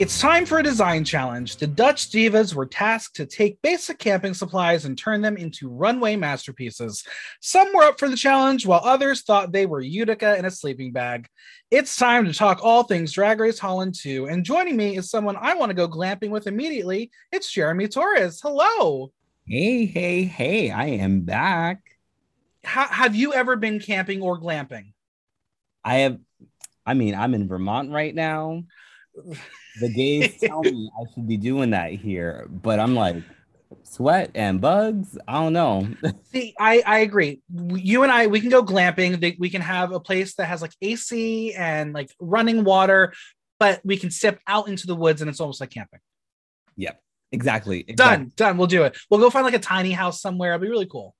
It's time for a design challenge. The Dutch divas were tasked to take basic camping supplies and turn them into runway masterpieces. Some were up for the challenge, while others thought they were Utica in a sleeping bag. It's time to talk all things Drag Race Holland 2, and joining me is someone I want to go glamping with immediately. It's Jeremy Torres. Hello. Hey, hey, hey, I am back. Ha- have you ever been camping or glamping? I have, I mean, I'm in Vermont right now. The gays tell me I should be doing that here, but I'm like, sweat and bugs. I don't know. See, I I agree. You and I, we can go glamping. We can have a place that has like AC and like running water, but we can step out into the woods and it's almost like camping. Yep, exactly. exactly. Done, done. We'll do it. We'll go find like a tiny house somewhere. It'll be really cool.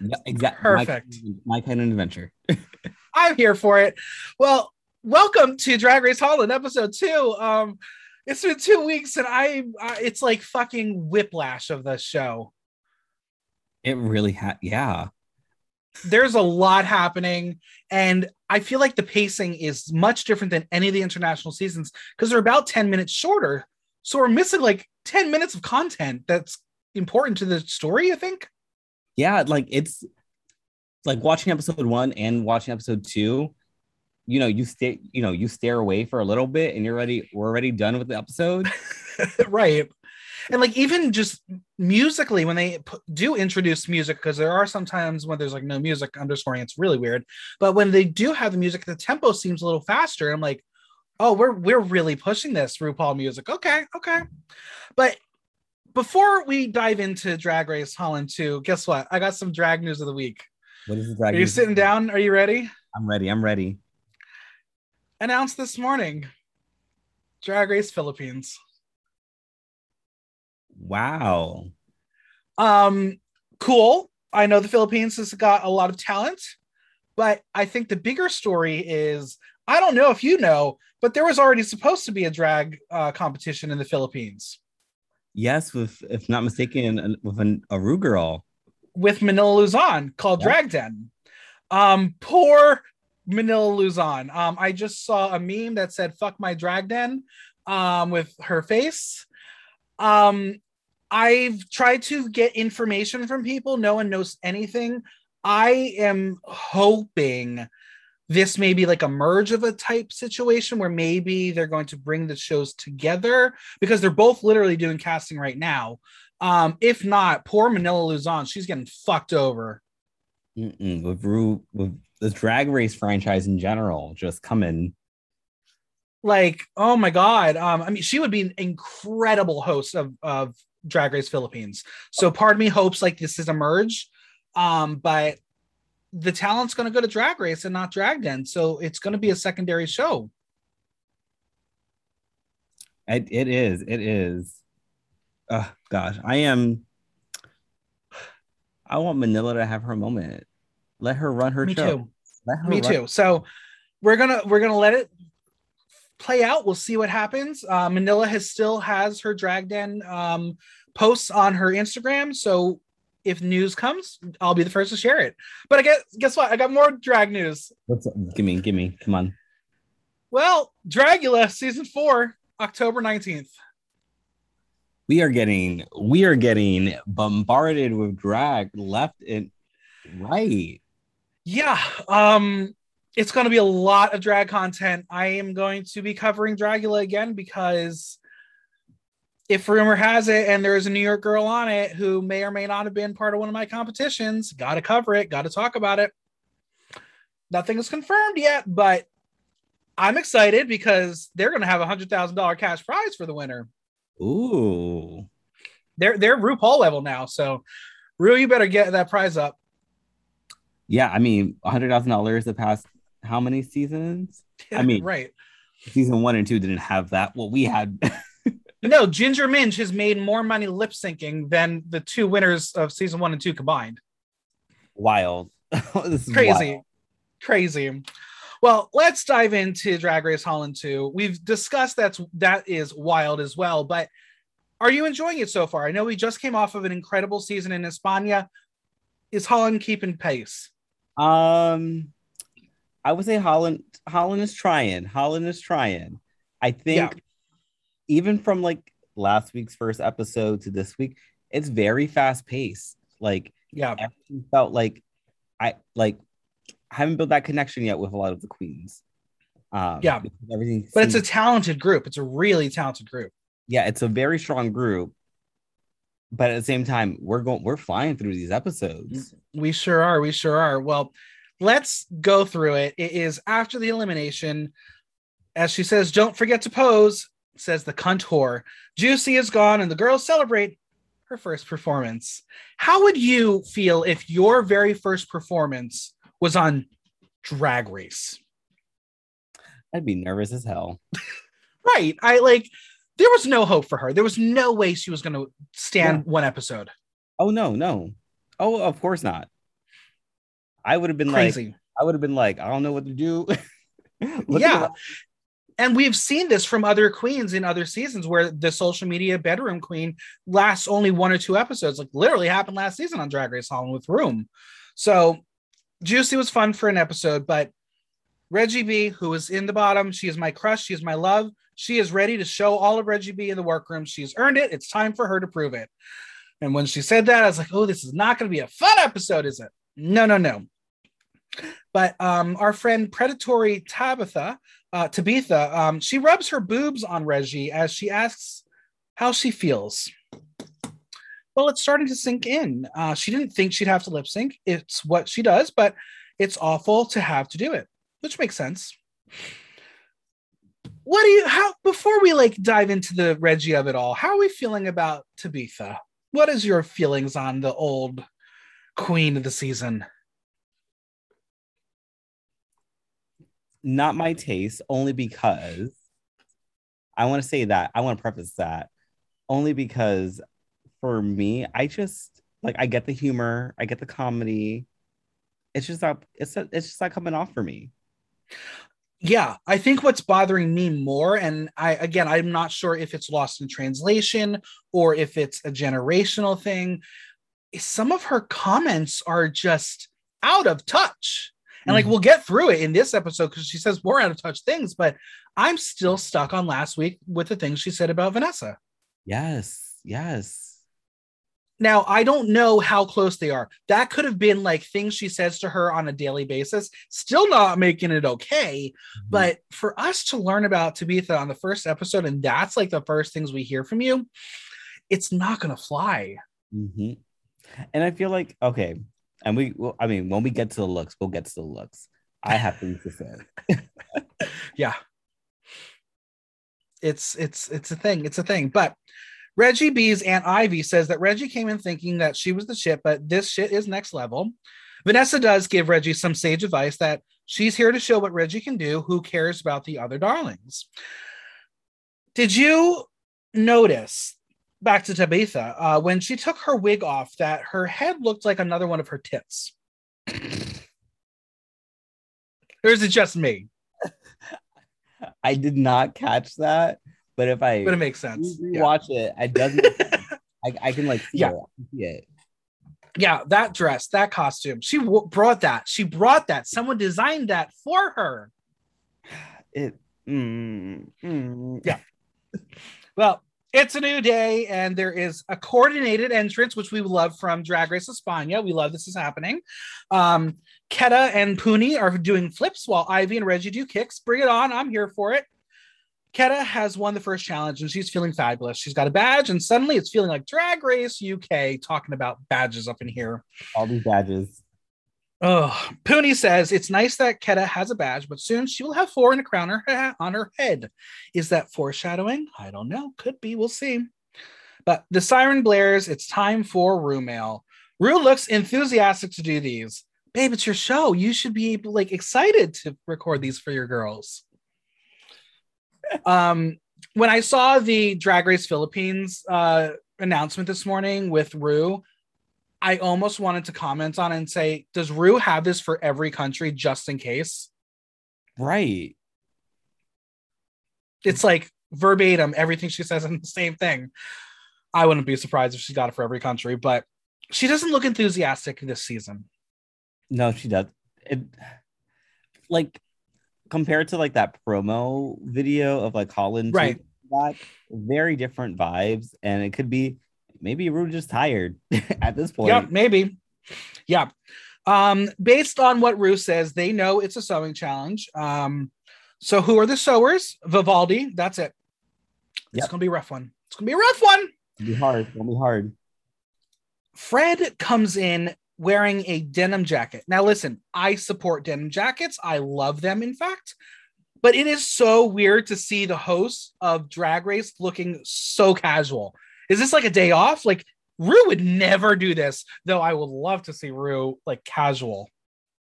Yeah, exactly. Perfect. My, my kind of adventure. I'm here for it. Well, welcome to Drag Race Holland episode two. Um, it's been two weeks and I, uh, it's like fucking whiplash of the show. It really had, yeah. There's a lot happening, and I feel like the pacing is much different than any of the international seasons because they're about 10 minutes shorter. So we're missing like 10 minutes of content that's important to the story, I think. Yeah, like it's like watching episode one and watching episode two you know you stay you know you stare away for a little bit and you're ready we're already done with the episode. Right. And like even just musically when they p- do introduce music because there are sometimes when there's like no music underscoring it's really weird. But when they do have the music the tempo seems a little faster. I'm like oh we're we're really pushing this rupaul music. Okay okay. But before we dive into drag race holland 2 guess what? I got some drag news of the week. What is the drag are you sitting down? Are you ready? I'm ready i'm ready announced this morning Drag Race Philippines. Wow. Um, cool. I know the Philippines has got a lot of talent, but I think the bigger story is I don't know if you know, but there was already supposed to be a drag uh, competition in the Philippines. Yes, with if not mistaken, with an Aru girl with Manila Luzon called yep. Drag Den. Um, poor Manila Luzon. Um, I just saw a meme that said "fuck my drag den," um, with her face. Um, I've tried to get information from people. No one knows anything. I am hoping this may be like a merge of a type situation where maybe they're going to bring the shows together because they're both literally doing casting right now. Um, if not, poor Manila Luzon, she's getting fucked over. Mm-mm. With Ru, with the drag race franchise in general just coming like oh my god um i mean she would be an incredible host of of drag race philippines. So part of me hopes like this is a merge um but the talent's going to go to drag race and not drag den so it's going to be a secondary show. It, it is it is. Oh gosh i am i want manila to have her moment let her run her me show. too me run. too. So we're gonna we're gonna let it play out. We'll see what happens. Uh, Manila has still has her drag den um, posts on her Instagram. So if news comes, I'll be the first to share it. But I guess guess what? I got more drag news. What's up? Give me, give me, come on. Well, Dragula season four, October 19th. We are getting we are getting bombarded with drag left and right yeah um it's going to be a lot of drag content i am going to be covering dragula again because if rumor has it and there's a new york girl on it who may or may not have been part of one of my competitions got to cover it got to talk about it nothing is confirmed yet but i'm excited because they're going to have a hundred thousand dollar cash prize for the winner ooh they're they're RuPaul level now. So, Ru, you better get that prize up. Yeah, I mean, hundred thousand dollars the past how many seasons? Yeah, I mean, right. season one and two didn't have that. Well, we had. No, Ginger Minj has made more money lip syncing than the two winners of season one and two combined. wild. this is Crazy. wild. Crazy. Well, let's dive into Drag Race Holland 2. We've discussed that's that is wild as well, but are you enjoying it so far? I know we just came off of an incredible season in España. Is Holland keeping pace? Um, I would say Holland. Holland is trying. Holland is trying. I think Yeah. even from like last week's first episode to this week, it's very fast paced. Like Yeah. everything felt like I like I haven't built that connection yet with a lot of the queens. Um, Yeah. everything. But it's a talented group. It's a really talented group. yeah, it's a very strong group. But at the same time, we're going we're flying through these episodes. We sure are. We sure are. Well, let's go through it. It is after the elimination. As she says, don't forget to pose, says the cunt whore. Juicy is gone, and the girls celebrate her first performance. How would you feel if your very first performance was on Drag Race? I'd be nervous as hell. Right. I like, there was no hope for her. There was no way she was going to stand one episode. Oh no, no. Oh, of course not. I would have been like, Crazy. I would have been like, I don't know what to do. Yeah. And we've seen this from other queens in other seasons where the social media bedroom queen lasts only one or two episodes, like literally happened last season on Drag Race Holland with Roem. So Juicy was fun for an episode, but Reggy B, who is in the bottom, she is my crush, she is my love. She is ready to show all of Reggy B in the workroom. She's earned it. It's time for her to prove it. And when she said that, I was like, oh, this is not going to be a fun episode, is it? No, no, no. But um, our friend Predatory Tabitha, uh, Tabitha, um, she rubs her boobs on Reggy as she asks how she feels. Well, it's starting to sink in. Uh, she didn't think she'd have to lip sync. It's what she does, but it's awful to have to do it, which makes sense. What do you how before we like dive into the Reggy of it all? How are we feeling about Tabitha? What is your feelings on the old queen of the season? not my taste, only because I want to say that I want to preface that only because for me, I just like I get the humor, I get the comedy. It's just not it's it's just not coming off for me. Yeah, I think what's bothering me more, and I again, I'm not sure if it's lost in translation or if it's a generational thing, is some of her comments are just out of touch. And like Mhm. we'll get through it in this episode because she says more out of touch things, but I'm still stuck on last week with the things she said about Vanessa. Yes, yes. Now, I don't know how close they are. That could have been like things she says to her on a daily basis, still not making it okay. But for us to learn about Tabitha on the first episode, and that's like the first things we hear from you, it's not going to fly. Mhm. And I feel like okay, and we well, I mean when we get to the looks, we'll get to the looks. I have things to say. Yeah. It's it's it's a thing. It's a thing. But Reggy B's Aunt Ivy says that Reggy came in thinking that she was the shit, but this shit is next level. Vanessa does give Reggy some sage advice that she's here to show what Reggy can do. Who cares about the other darlings? Did you notice back to Tabitha uh, when she took her wig off that her head looked like another one of her tits? or is it just me? I did not catch that, but if I But it makes sense. Yeah. watch it, it doesn't. I, I can like see Yeah. it. I it. yeah, that dress, that costume. She w- brought that. She brought that. Someone designed that for her. It. Mm, mm. Yeah. Well, it's a new day, and there is a coordinated entrance, which we love from Drag Race España. We love this is happening. Um, Keta and Puny are doing flips while Ivy and Reggy do kicks. Bring it on. I'm here for it. Keta has won the first challenge and she's feeling fabulous. She's got a badge, and suddenly it's feeling like Drag Race UK talking about badges up in here. All these badges. Oh, Puny says it's nice that Keta has a badge, but soon she will have four and a crown on her head. Is that foreshadowing? I don't know. Could be. We'll see. But the siren blares. It's time for Ru mail. Ru looks enthusiastic to do these. Babe, it's your show. You should be like excited to record these for your girls. Um, when I saw the Drag Race Philippines uh, announcement this morning with Ru, I almost wanted to comment on and say, does Ru have this for every country just in case? Right. It's like verbatim, everything she says in the same thing. I wouldn't be surprised if she got it for every country, but she doesn't look enthusiastic this season. No, she does. It like compared to like that promo video of like Holland, right? That very different vibes, and it could be maybe Ru just tired at this point. Yeah, maybe. Yeah. Um, based on what Rue says, they know it's a sewing challenge. Um, so who are the sewers? Vivaldi. That's it. Yep. It's gonna be a rough one. It's gonna be a rough one. It'll be hard. It'll be hard. Fred comes in wearing a denim jacket. Now, listen, I support denim jackets. I love them, in fact. But it is so weird to see the host of Drag Race looking so casual. Is this like a day off? Like Ru would never do this, though I would love to see Ru like casual.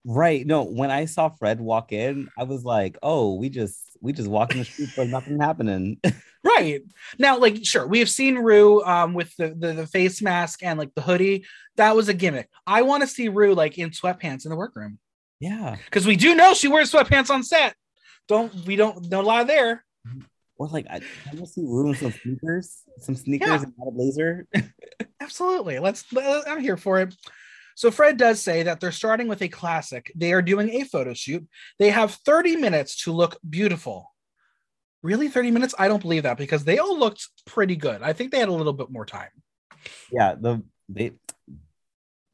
Right. No, when I saw Fred walk in, I was like, oh, we just we just walk in the street for nothing happening. right. Now, like, sure, we have seen Ru um with the, the, the face mask and like the hoodie. That was a gimmick. I want to see Ru like in sweatpants in the workroom. Yeah. Because we do know she wears sweatpants on set. Don't we don't no lie there. Or like I, I want to see Ru in some sneakers, some sneakers yeah. and not a blazer. Absolutely. Let's I'm here for it. So Fred does say that they're starting with a classic. They are doing a photo shoot. They have 30 minutes to look beautiful. Really 30 minutes? I don't believe that because they all looked pretty good. I think they had a little bit more time. Yeah, the they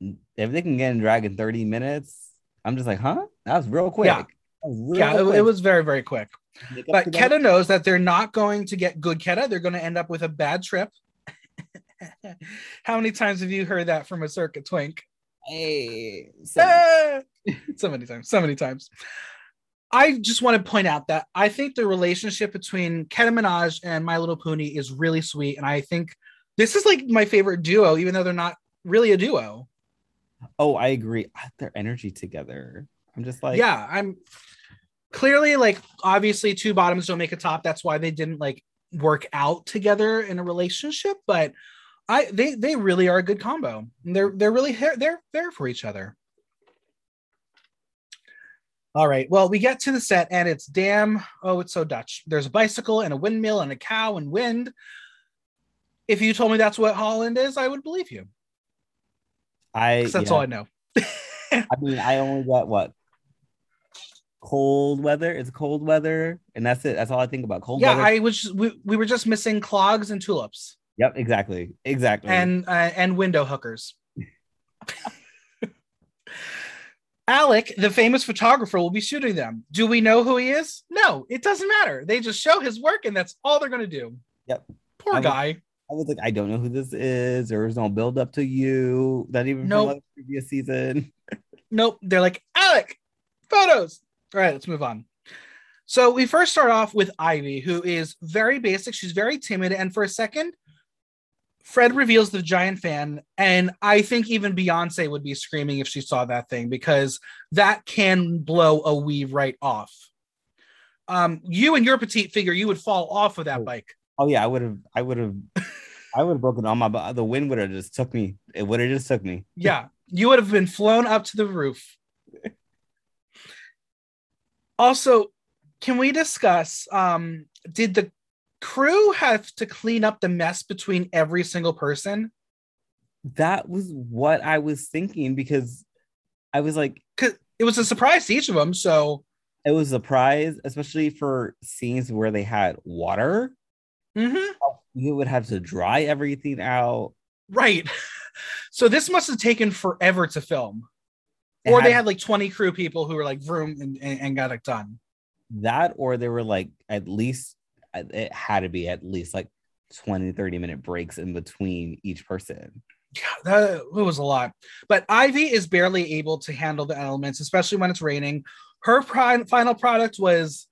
if they can get in drag in 30 minutes, I'm just like, huh? That was real quick. Yeah, real yeah quick. It, it, was very, very quick. But Keta knows that they're not going to get good Keta. They're going to end up with a bad trip. How many times have you heard that from a circuit twink? Hey, so, ah! so many times, so many times. I just want to point out that I think the relationship between Keta Minaj and My Little Pony is really sweet, and I think this is like my favorite duo, even though they're not really a duo. Oh, I agree. Their energy together. I'm just like, yeah, I'm clearly like obviously two bottoms don't make a top. That's why they didn't like work out together in a relationship, but I they they really are a good combo. They're they're really they're there for each other. All right. Well, we get to the set and it's damn oh, it's so Dutch. There's a bicycle and a windmill and a cow and wind. If you told me that's what Holland is, I would believe you. I that's yeah. all I know. I mean, I only got what cold weather. It's cold weather, and that's it. That's all I think about. Cold weather. yeah, weather. I was we, we were just missing clogs and tulips. Yep, exactly, exactly. And uh, and window hookers. Alec, the famous photographer, will be shooting them. Do we know who he is? No, it doesn't matter. They just show his work, and that's all they're going to do. Yep. Poor I guy. Was, I was like, I don't know who this is. There was no build up to you. Not even nope. from the previous season. nope. They're like, Alec, photos. All right, let's move on. So we first start off with Ivy, who is very basic. She's very timid, and for a second, Fred reveals the giant fan, and I think even Beyonce would be screaming if she saw that thing because that can blow a weave right off. Um, you and your petite figure, you would fall off of that oh. bike. Oh yeah, I would have, I would have, I would have broken all my. The wind would have just took me. It would have just took me. Yeah, you would have been flown up to the roof. also, can we discuss? Um, did the crew have to clean up the mess between every single person. That was what I was thinking because I was like, Cause it was a surprise to each of them. So it was a surprise, especially for scenes where they had water. Mm-hmm. You would have to dry everything out. Right. So this must have taken forever to film. It or had, they had like 20 crew people who were like vroom and, and, and got it done. That or they were like at least it had to be at least like 20 30 minute breaks in between each person. Yeah that was a lot. But ivy is barely able to handle the elements especially when it's raining. Her pri- final product was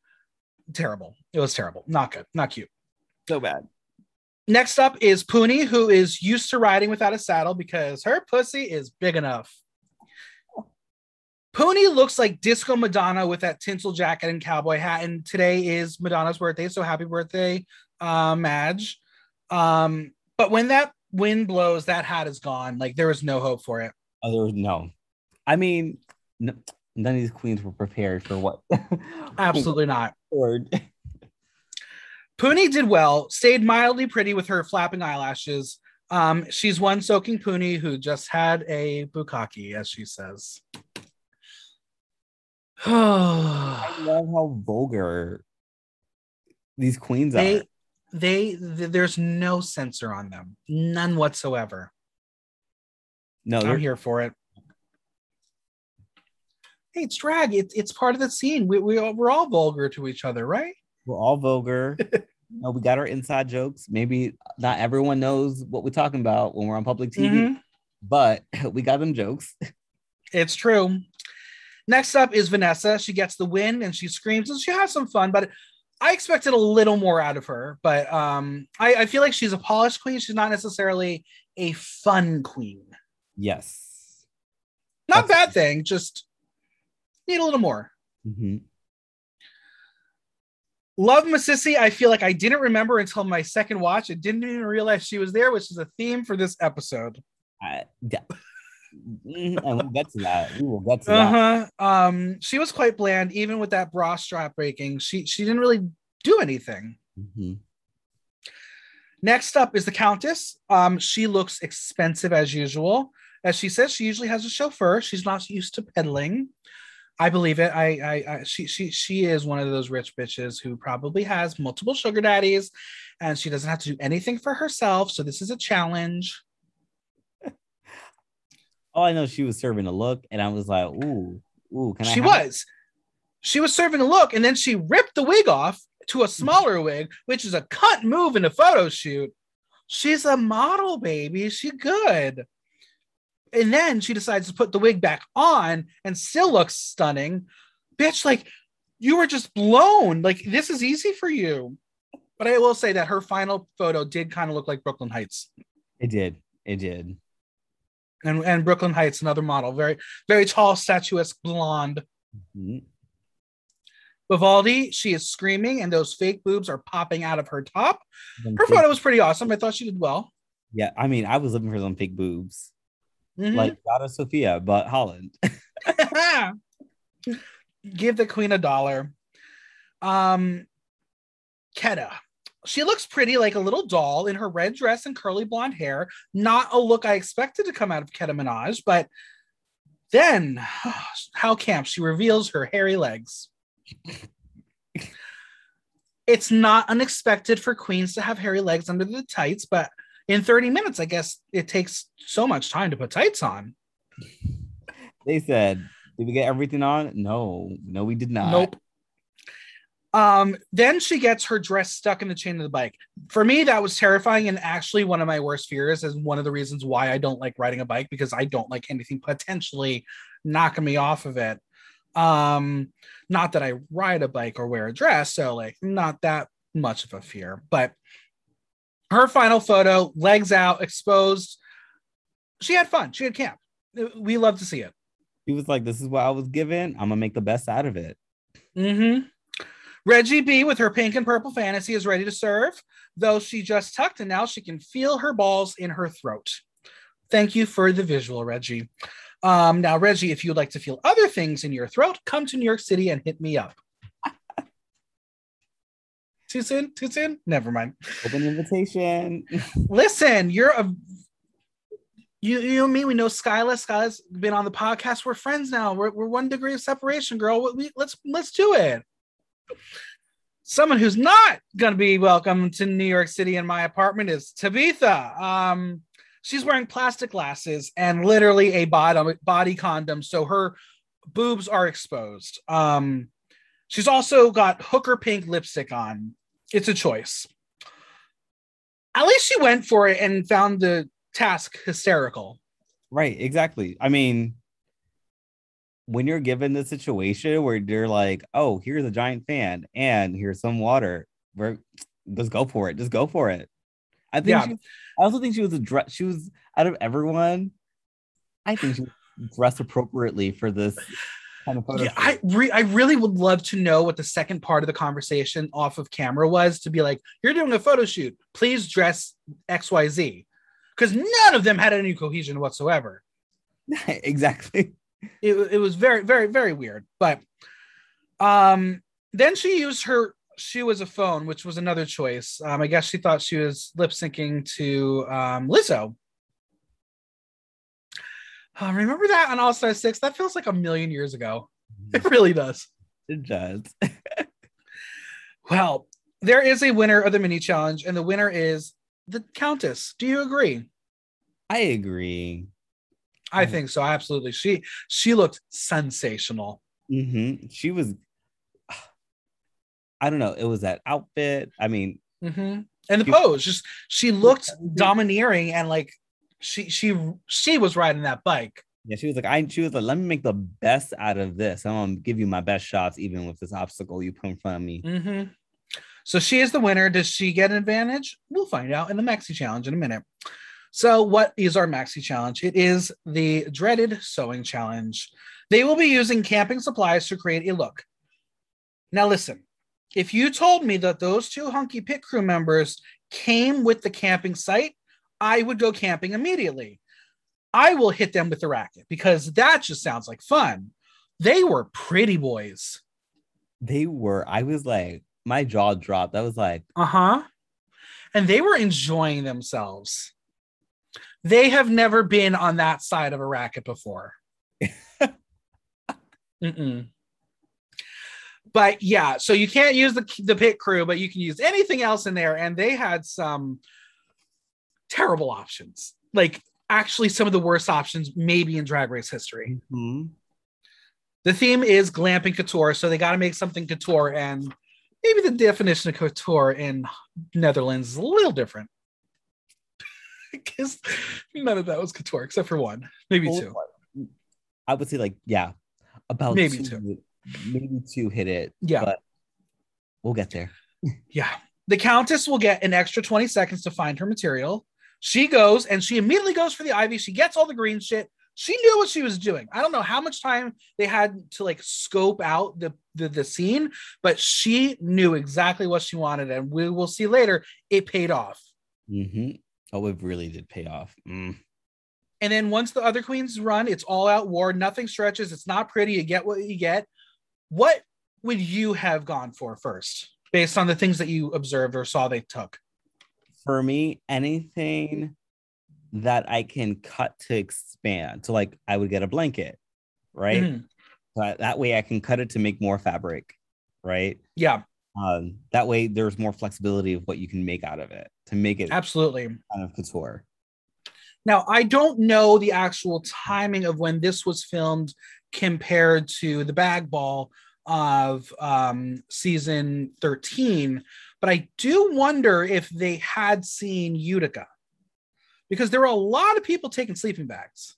terrible. It was terrible. Not good. Not cute. So bad. Next up is Puny, who is used to riding without a saddle because her pussy is big enough. Puny looks like Disco Madonna with that tinsel jacket and cowboy hat. And today is Madonna's birthday, so happy birthday, uh, Madge. Um, but when that wind blows, that hat is gone. Like there was no hope for it. There was no. I mean, none of these queens were prepared for what. Absolutely not. Puny did well, stayed mildly pretty with her flapping eyelashes. Um, she's one soaking Puny who just had a bukkake, as she says. I love how vulgar these queens they, are. they, th- there's no censor on them, none whatsoever. No, I'm here for it. Hey, it's drag. It's it's part of the scene. We we all- we're all vulgar to each other, right? we're all vulgar. no, we got our inside jokes. Maybe not everyone knows what we're talking about when we're on public TV, Mhm. but we got them jokes. It's true. Next up is Vanessa. She gets the win and she screams and she has some fun, but I expected a little more out of her. But um, I, I feel like she's a polished queen. She's not necessarily a fun queen. Yes. Not That's- bad thing, just need a little more. Mhm. Love Masisi, I feel like I didn't remember until my second watch. I didn't even realize she was there, which is a theme for this episode. I- yeah. Mhm, and we'll get to that. We will get to that. Uh-huh. Um, she was quite bland, even with that bra strap breaking. She she didn't really do anything. Mhm. Next up is the Countess. Um, she looks expensive as usual. As she says, she usually has a chauffeur. She's not used to peddling. I believe it. I, I, I she, she, she is one of those rich bitches who probably has multiple sugar daddies, and she doesn't have to do anything for herself. So this is a challenge. All I know, she was serving a look, and I was like, "Ooh, ooh, can I?" she have it? was. She was serving a look, and then she ripped the wig off to a mm. smaller wig, which is a cut move in a photo shoot. She's a model, baby. She good. And then she decides to put the wig back on and still looks stunning. Bitch, like you were just blown. Like this is easy for you. But I will say that her final photo did kind of look like Brooklyn Hytes. It did. It did. And, and Brooklyn Hytes, another model, very, very tall, statuesque blonde. Mhm. Vivaldi, she is screaming, and those fake boobs are popping out of her top. Them Her fake- photo was pretty awesome. I thought she did well. Yeah, I mean, I was looking for some fake boobs, Mhm. like not a Sophia, but Holland. Give the queen a dollar. Um, Keta. She looks pretty like a little doll in her red dress and curly blonde hair. Not a look I expected to come out of Keta Minaj, but then how camp she reveals her hairy legs. it's not unexpected for queens to have hairy legs under the tights, but in 30 minutes, I guess it takes so much time to put tights on. They said, "Did we get everything on?" No, no, we did not. Nope. Um, then she gets her dress stuck in the chain of the bike. For me, that was terrifying and actually one of my worst fears, is one of the reasons why I don't like riding a bike because I don't like anything potentially knocking me off of it. Um, not that I ride a bike or wear a dress, so like not that much of a fear, but her final photo, legs out, exposed. She had fun. She had camp. We love to see it. He was like, "This is what I was given. I'm gonna make the best out of it." Mm-hmm. Reggy B with her pink and purple fantasy is ready to serve, though she just tucked and now she can feel her balls in her throat. Thank you for the visual, Reggy. Um, now, Reggy, if you'd like to feel other things in your throat, come to New York City and hit me up. Too soon? Too soon? Never mind. Open invitation. Listen, you're a you you and me. We know Skyla. Skyla's been on the podcast. We're friends now. We're, we're one degree of separation, girl. We, we- let's let's do it. Someone who's not going to be welcome to New York City in my apartment is Tabitha. Um, she's wearing plastic glasses and literally a body body condom, so her boobs are exposed. Um, she's also got hooker pink lipstick on. It's a choice. At least she went for it and found the task hysterical. right, exactly. I mean, when you're given the situation where you're like, "Oh, here's a giant fan, and here's some water," we're just go for it. Just go for it. I think Yeah. she, I also think she was a dress. She was out of everyone. I think she dressed appropriately for this kind of photo. Yeah. I re- I really would love to know what the second part of the conversation off of camera was to be like, you're doing a photo shoot. Please dress XYZ. Because none of them had any cohesion whatsoever. exactly. It, it was very, very, very weird. But um then she used her shoe as a phone, which was another choice. Um, I guess she thought she was lip syncing to um Lizzo. Uh, remember that on All Star 6? That feels like a million years ago. It really does. It does. Well, there is a winner of the mini challenge, and the winner is the Countess. Do you agree? I agree. I Mhm. think so. Absolutely. She she looked sensational. hmm She was. I don't know. It was that outfit. I mean, hmm And the She- pose, just she looked Mhm. domineering and like she she she was riding that bike. yeah, she was like, I. She was like, let me make the best out of this. I'm gonna give you my best shots, even with this obstacle you put in front of me. hmm So she is the winner. Does she get an advantage? We'll find out in the maxi challenge in a minute. So, what is our maxi challenge? It is the dreaded sewing challenge. They will be using camping supplies to create a look. Now, listen, if you told me that those two hunky pit crew members came with the camping site, I would go camping immediately. I will hit them with the racket because that just sounds like fun. They were pretty boys. They were. I was like, my jaw dropped. I was like, Uh huh. And they were enjoying themselves. They have never been on that side of a racket before. Mm-mm. But yeah, so you can't use the the pit crew, but you can use anything else in there. And they had some terrible options, like actually some of the worst options, maybe in Drag Race history. mhm. The theme is glamping couture, so they got to make something couture, and maybe the definition of couture in Netherlands is a little different. Because none of that was couture except for one, maybe two. I would say like, yeah, about Maybe two, maybe two hit it. Yeah. but we'll get there. Yeah. The Countess will get an extra 20 seconds to find her material. She goes and she immediately goes for the ivy. She gets all the green shit. She knew what she was doing. I don't know how much time they had to like scope out the, the, the scene, but she knew exactly what she wanted. And we will see later, it paid off. hmm Oh, it really did pay off. Mm. And then once the other queens run, it's all out war. Nothing stretches. It's not pretty. You get what you get. What would you have gone for first, based on the things that you observed or saw they took? For me, anything that I can cut to expand. So, like, I would get a blanket, right? Mhm. But that way I can cut it to make more fabric, right? Yeah, Um, that way there's more flexibility of what you can make out of it to make it absolutely. kind of couture. Now, I don't know the actual timing of when this was filmed compared to the bag ball of um, season 13, but I do wonder if they had seen Utica because there were a lot of people taking sleeping bags.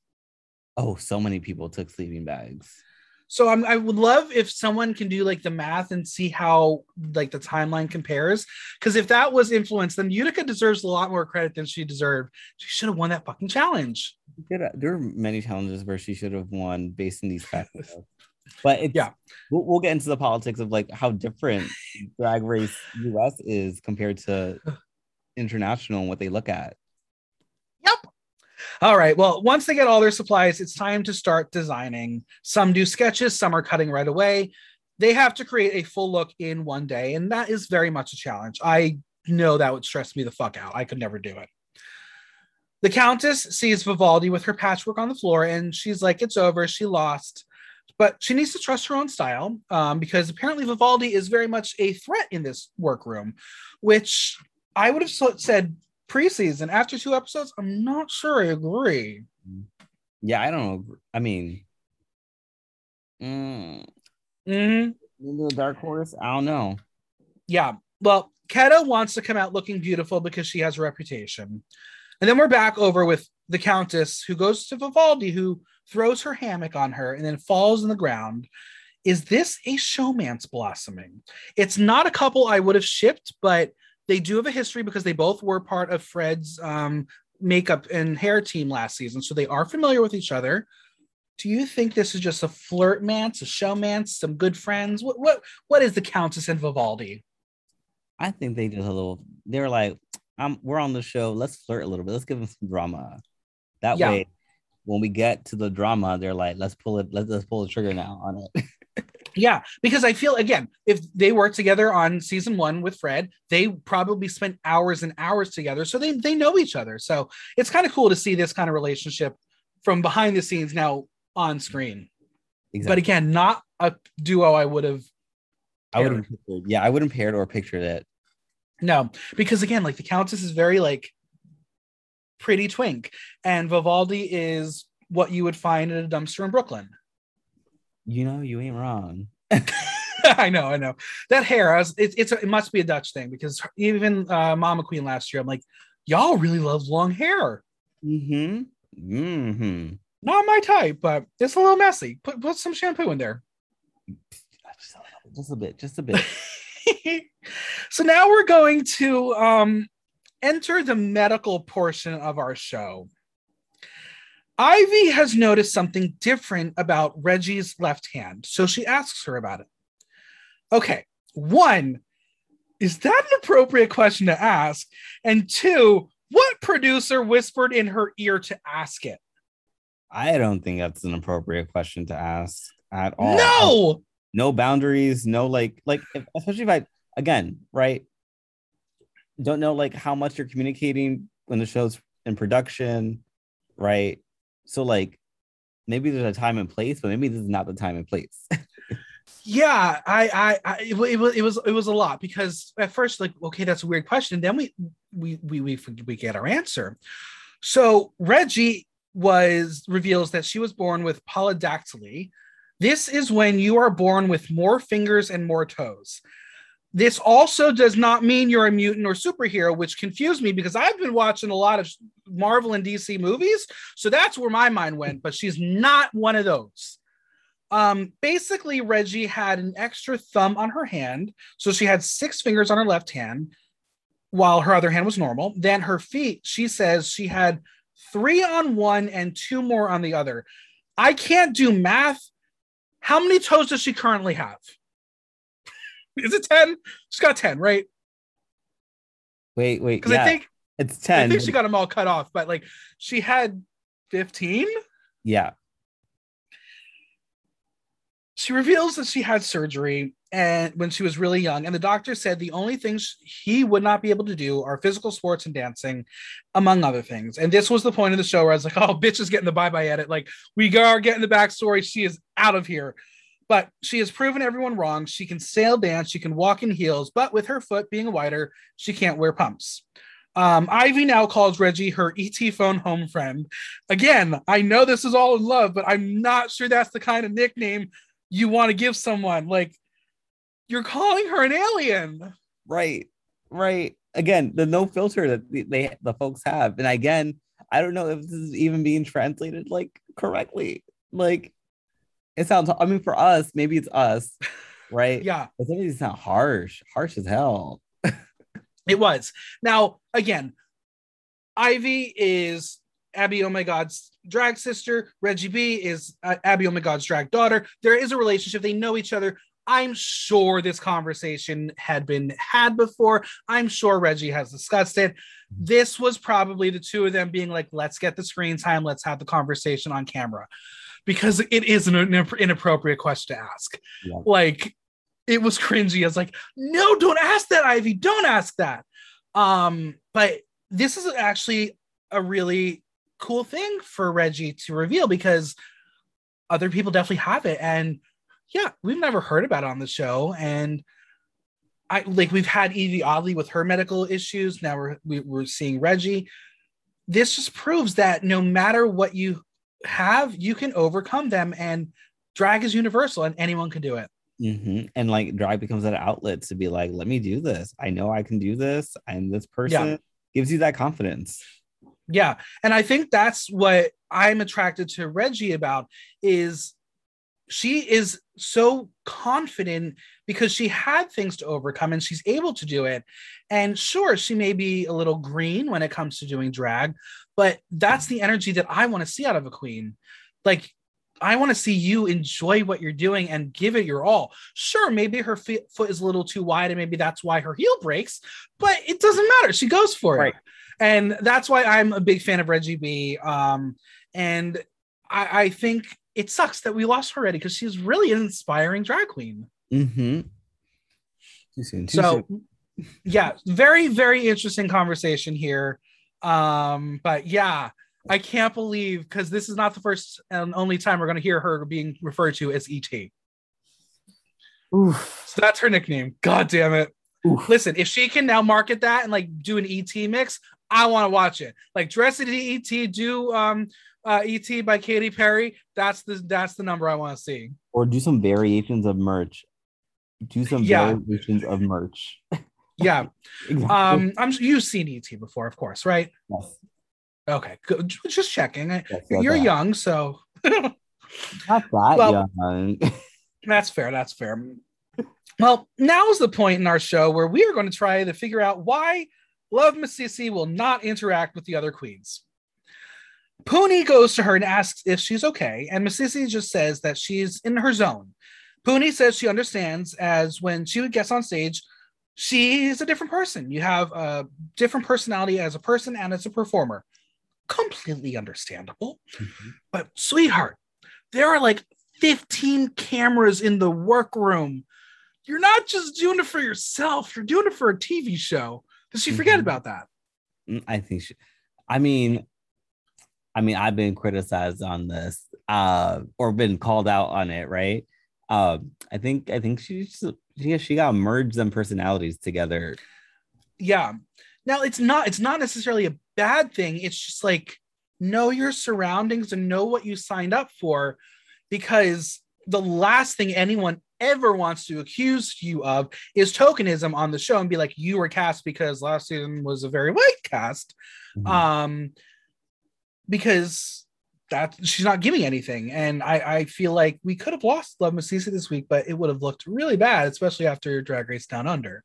Oh, so many people took sleeping bags. So I'm, I would love if someone can do like the math and see how like the timeline compares. Because if that was influence, then Utica deserves a lot more credit than she deserved. She should have won that fucking challenge. There are many challenges where she should have won based on these factors. But it's, Yeah. we'll, we'll get into the politics of like how different Drag Race US is compared to international and what they look at. Yep. All right. Well, once they get all their supplies, it's time to start designing. Some do sketches, some are cutting right away. They have to create a full look in one day, and that is very much a challenge. I know that would stress me the fuck out. I could never do it. The Countess sees Vivaldi with her patchwork on the floor, and she's like, It's over. She lost. But she needs to trust her own style um, because apparently Vivaldi is very much a threat in this workroom, which I would have said preseason after two episodes. I'm not sure I agree. Yeah, I don't know. I mean, mm, Mhm. maybe a dark horse. I don't know. Yeah. Well, Keta wants to come out looking beautiful because she has a reputation. And then we're back over with the Countess, who goes to Vivaldi, who throws her hammock on her and then falls in the ground. Is this a showmance blossoming? It's not a couple I would have shipped, but they do have a history because they both were part of Fred's um, makeup and hair team last season, so they are familiar with each other. Do you think this is just a flirt mance, a show showmance, some good friends? What what what is the Countess and Vivaldi? I think they just a little. They're like, "I'm. We're on the show. Let's flirt a little bit. Let's give them some drama." That Yeah. way, when we get to the drama, they're like, "Let's pull it. Let's, let's pull the trigger now on it." Yeah, because I feel again, if they worked together on season one with Fred, they probably spent hours and hours together, so they they know each other. So it's kind of cool to see this kind of relationship from behind the scenes now on screen. exactly. But again, not a duo I would have I would have. Yeah, I wouldn't paired or pictured it. no, because again, like the Countess is very like pretty twink, and Vivaldi is what you would find in a dumpster in Brooklyn. You know, you ain't wrong. I know, I know. That hair, I was, it, it's a, it must be a Dutch thing because even uh, Ma'Ma Queen last year, I'm like, y'all really love long hair. Mm-hmm. Mm-hmm. Not my type, but it's a little messy. Put put some shampoo in there. Just a bit. Just a bit. so now we're going to um, enter the medical portion of our show. Ivy has noticed something different about Reggy's left hand, so she asks her about it. Okay, one, is that an appropriate question to ask? And two, what producer whispered in her ear to ask it? I don't think that's an appropriate question to ask at all. No! no boundaries, no like like if, especially if I again, right? Don't know like how much you're communicating when the show's in production, right? So like maybe there's a time and place, but maybe this is not the time and place. yeah i i, I it, was it was it was a lot because at first like okay that's a weird question. Then we we we we, we get our answer. So reggy was reveals that she was born with polydactyly. This is when you are born with more fingers and more toes this also does not mean you're a mutant or superhero which confused me because i've been watching a lot of marvel and dc movies so that's where my mind went but she's not one of those. Um basically reggy had an extra thumb on her hand so she had six fingers on her left hand while her other hand was normal. Then her feet she says she had three on one and two more on the other. I can't do math. How many toes does she currently have is it 10 she's got 10 right? Wait, wait, because yeah, i think it's 10. i think she got them all cut off but like she had 15 yeah. she reveals that she had surgery and when she was really young and the doctor said the only things he would not be able to do are physical sports and dancing among other things. And this was the point of the show where i was like oh bitch is getting the bye-bye edit. Like we are getting the backstory. She is out of here but she has proven everyone wrong she can sail dance she can walk in heels but with her foot being wider she can't wear pumps um, Ivy now calls Reggy her ET phone home friend. Again, I know this is all in love, but I'm not sure that's the kind of nickname you want to give someone. Like, you're calling her an alien. Right. Right. Again, the no filter that they, the folks have. And again, I don't know if this is even being translated like correctly. Like it sounds I mean for us, maybe it's us, right? Yeah, But some of these sound harsh, harsh as hell. it was. Now, again, Ivy is Abby Oh My God's drag sister. Reggy B is uh, Abby Oh My God's drag daughter. There is a relationship. They know each other. I'm sure this conversation had been had before. I'm sure Reggy has discussed it. This was probably the two of them being like, let's get the screen time, let's have the conversation on camera. Because it is an inapp- inappropriate question to ask. Yeah. Like, it was cringy. I was like, no, don't ask that, Ivy. Don't ask that. Um, but this is actually a really cool thing for Reggy to reveal because other people definitely have it. And yeah, we've never heard about it on the show. And I like we've had Evie Oddly with her medical issues. Now we're we, we're seeing Reggy. This just proves that no matter what you have, you can overcome them. And drag is universal, and anyone can do it. hmm And like drag becomes an outlet to be like, let me do this. I know I can do this. I'm this person. Gives you that confidence. Yeah. And I think that's what I'm attracted to Reggy about is she is so confident because she had things to overcome and she's able to do it. And sure, she may be a little green when it comes to doing drag, but that's the energy that I want to see out of a queen. Like, I want to see you enjoy what you're doing and give it your all. Sure, maybe her foot is a little too wide and maybe that's why her heel breaks, but it doesn't matter. She goes for it. Right. And that's why I'm a big fan of Reggy B. Um, and I, I think it sucks that we lost her already because she's really an inspiring drag queen. Mm-hmm. Too soon. Too so soon. yeah, very, very interesting conversation here. Um, but yeah, I can't believe because this is not the first and only time we're going to hear her being referred to as ET. Oof. So that's her nickname. God damn it. Oof. Listen, if she can now market that and like do an ET mix, I want to watch it. Like dress it ET, do um uh ET by Katy Perry. That's the that's the number I want to see. Or do some variations of merch. Do some Yeah. variations of merch. Yeah. Exactly. Um, I'm you've seen ET before, of course, right? Yes. Okay, good. Just checking. Yes, You're yes. young, so Not that Well- young. that's fair. That's fair. Well, now is the point in our show where we are going to try to figure out why Love Masisi will not interact with the other queens. Puny goes to her and asks if she's okay, and Masisi just says that she's in her zone. Puny says she understands as when she gets on stage, she's a different person. You have a different personality as a person and as a performer. Completely understandable. Mhm. But sweetheart, there are like 15 cameras in the workroom. You're not just doing it for yourself, you're doing it for a TV show. Does she forget Mhm. about that? Mm, I think she, I mean, I mean, I've been criticized on this, uh, or been called out on it, right? Um, I think I think she just she, she got merged merge them personalities together. Yeah. Now it's not it's not necessarily a bad thing. It's just like know your surroundings and know what you signed up for because the last thing anyone ever wants to accuse you of is tokenism on the show and be like you were cast because last season was a very white cast Mhm. um because that she's not giving anything. And i i feel like we could have lost love Masisi this week but it would have looked really bad especially after drag race down under.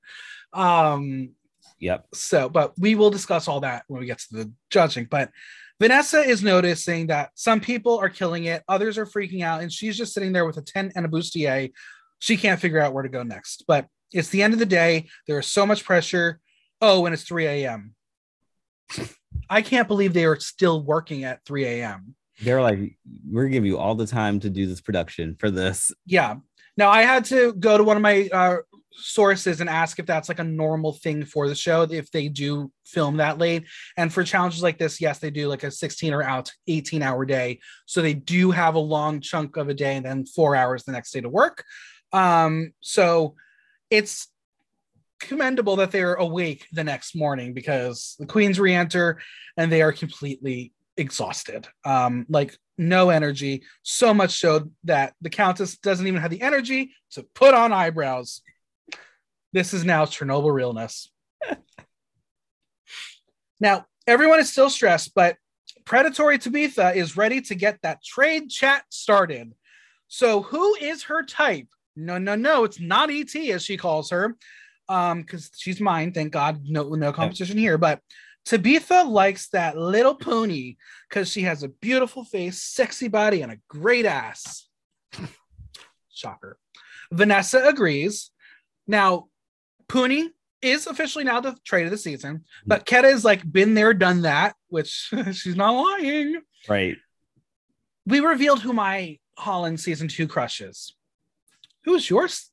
Um yep. so but we will discuss all that when we get to the judging. But vanessa is noticing that some people are killing it. Others are freaking out and she's just sitting there with a 10 and a bustier. She can't figure out where to go next. But it's the end of the day. There is so much pressure. Oh and it's 3 a.m i can't believe they are still working at 3 a.m They're like, we're giving you all the time to do this production for this. yeah. Now i had to go to one of my uh, sources and ask if that's like a normal thing for the show if they do film that late. And for challenges like this yes they do like a 16 or out 18 hour day. So they do have a long chunk of a day and then four hours the next day to work. Um so it's commendable that they're awake the next morning because the queens re-enter and they are completely exhausted. Um like no energy so much so that the countess doesn't even have the energy to put on eyebrows. This is now chernobyl realness. Now everyone is still stressed but predatory tabitha is ready to get that trade chat started. So who is her type? No no no it's not et as she calls her um because she's mine thank god no no competition here but tabitha likes that little Puny because she has a beautiful face sexy body and a great ass. Shocker. Vanessa agrees. Now Puny is officially now the trade of the season but keta is like been there done that which she's not lying. Right. we revealed who my holland season two crush is. Who's yours?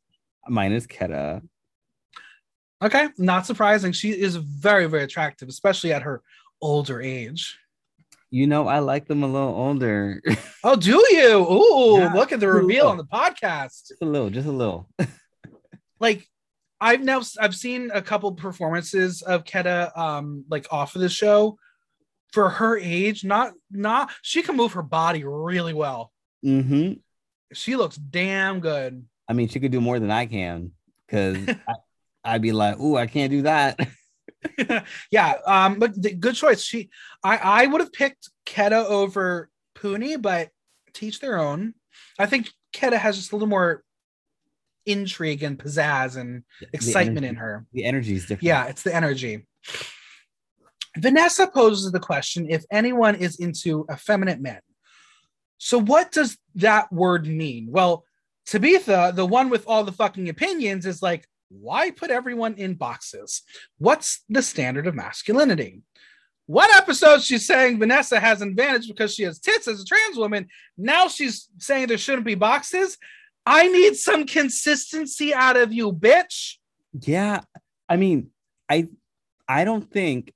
Mine is Keta. Okay, not surprising. She is very, very attractive, especially at her older age. You know, I like them a little older. Oh, do you? Ooh, Yeah, look at the reveal on the podcast. just a little, just a little. Like, I've now I've seen a couple performances of Keta, um, like off of the show. For her age, not not she can move her body really well. Mm-hmm. She looks damn good. I mean, she could do more than I can because I'd be like, "Ooh, I can't do that." yeah, um, but the, good choice. She, I, I would have picked Keta over Puny, but teach their own. I think Keta has just a little more intrigue and pizzazz and excitement energy, in her. The energy is different. Yeah, it's the energy. Vanessa poses the question if anyone is into effeminate men. So, what does that word mean? Well, Tabitha, the one with all the fucking opinions, is like, why put everyone in boxes? What's the standard of masculinity? One episode she's saying Vanessa has an advantage because she has tits as a trans woman. Now she's saying there shouldn't be boxes. I need some consistency out of you, bitch. Yeah, I mean, I I don't think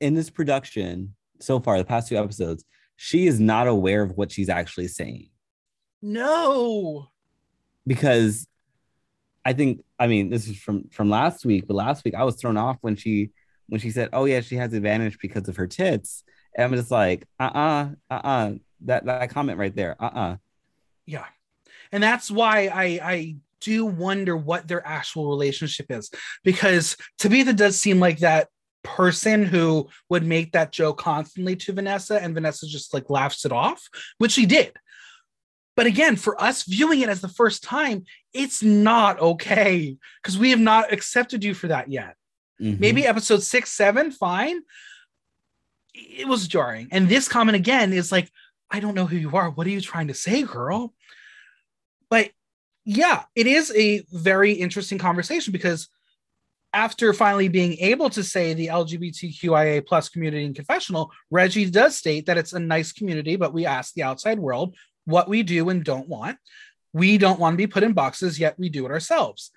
in this production so far, the past two episodes, she is not aware of what she's actually saying. No. Because I think, I mean, this is from from last week, but last week I was thrown off when she when she said, "Oh yeah, she has advantage because of her tits," and I'm just like, "Uh uh-uh, uh, uh that that comment right there, uh uh-uh. uh." Yeah, and that's why I I do wonder what their actual relationship is because Tabitha does seem like that person who would make that joke constantly to Vanessa and Vanessa just like laughs it off, which she did. But again, for us viewing it as the first time, it's not okay because we have not accepted you for that yet. Mm-hmm. Maybe episode six, seven, fine. It was jarring. And this comment again is like, I don't know who you are. What are you trying to say, girl? But yeah, it is a very interesting conversation because after finally being able to say the LGBTQIA plus community in confessional, Reggy does state that it's a nice community, but we ask the outside world what we do and don't want. We don't want to be put in boxes, yet we do it ourselves.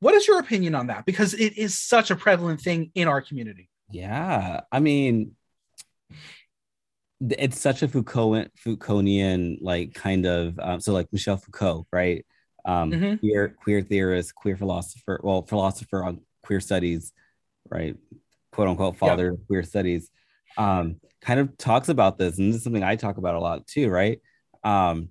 What is your opinion on that? Because it is such a prevalent thing in our community. Yeah. I mean, it's such a Foucault, Foucaultian like kind of um, so like Michel Foucault, right? Um, mm-hmm. queer queer theorist, queer philosopher, well, philosopher on queer studies, right? Quote unquote father of queer studies, um, kind of talks about this, and this is something I talk about a lot too, right? Um,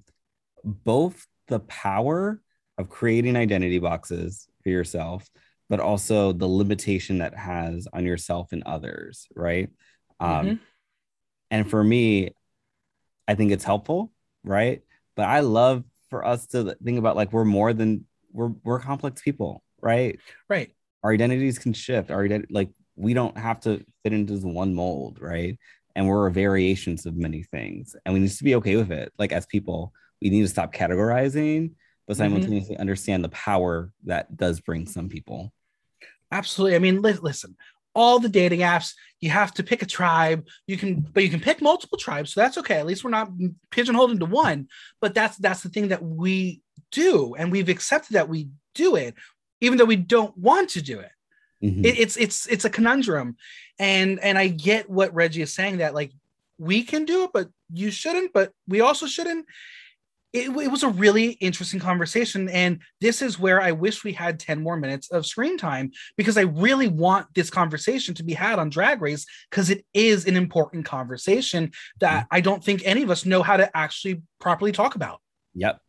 both the power of creating identity boxes for yourself, but also the limitation that has on yourself and others, right? Um, mm-hmm. And for me, I think it's helpful, right? But I love for us to think about like we're more than we're we're complex people, right? Right. Our identities can shift. Our ident- like we don't have to fit into this one mold, right? And we're variations of many things, and we need to be okay with it. Like as people, we need to stop categorizing, but mm-hmm. simultaneously mm-hmm. understand the power that does bring some people. Absolutely. I mean, li- listen, all the dating apps, you have to pick a tribe. You can, but you can pick multiple tribes, so that's okay. At least we're not pigeonholed into one. But that's that's the thing that we do, and we've accepted that we do it, even though we don't want to do it. Mm-hmm. it it's it's it's a conundrum, and and I get what Reggy is saying that like we can do it, but you shouldn't. But we also shouldn't it, it, was a really interesting conversation. And this is where I wish we had 10 more minutes of screen time because I really want this conversation to be had on Drag Race because it is an important conversation that mm-hmm. I don't think any of us know how to actually properly talk about. Yep.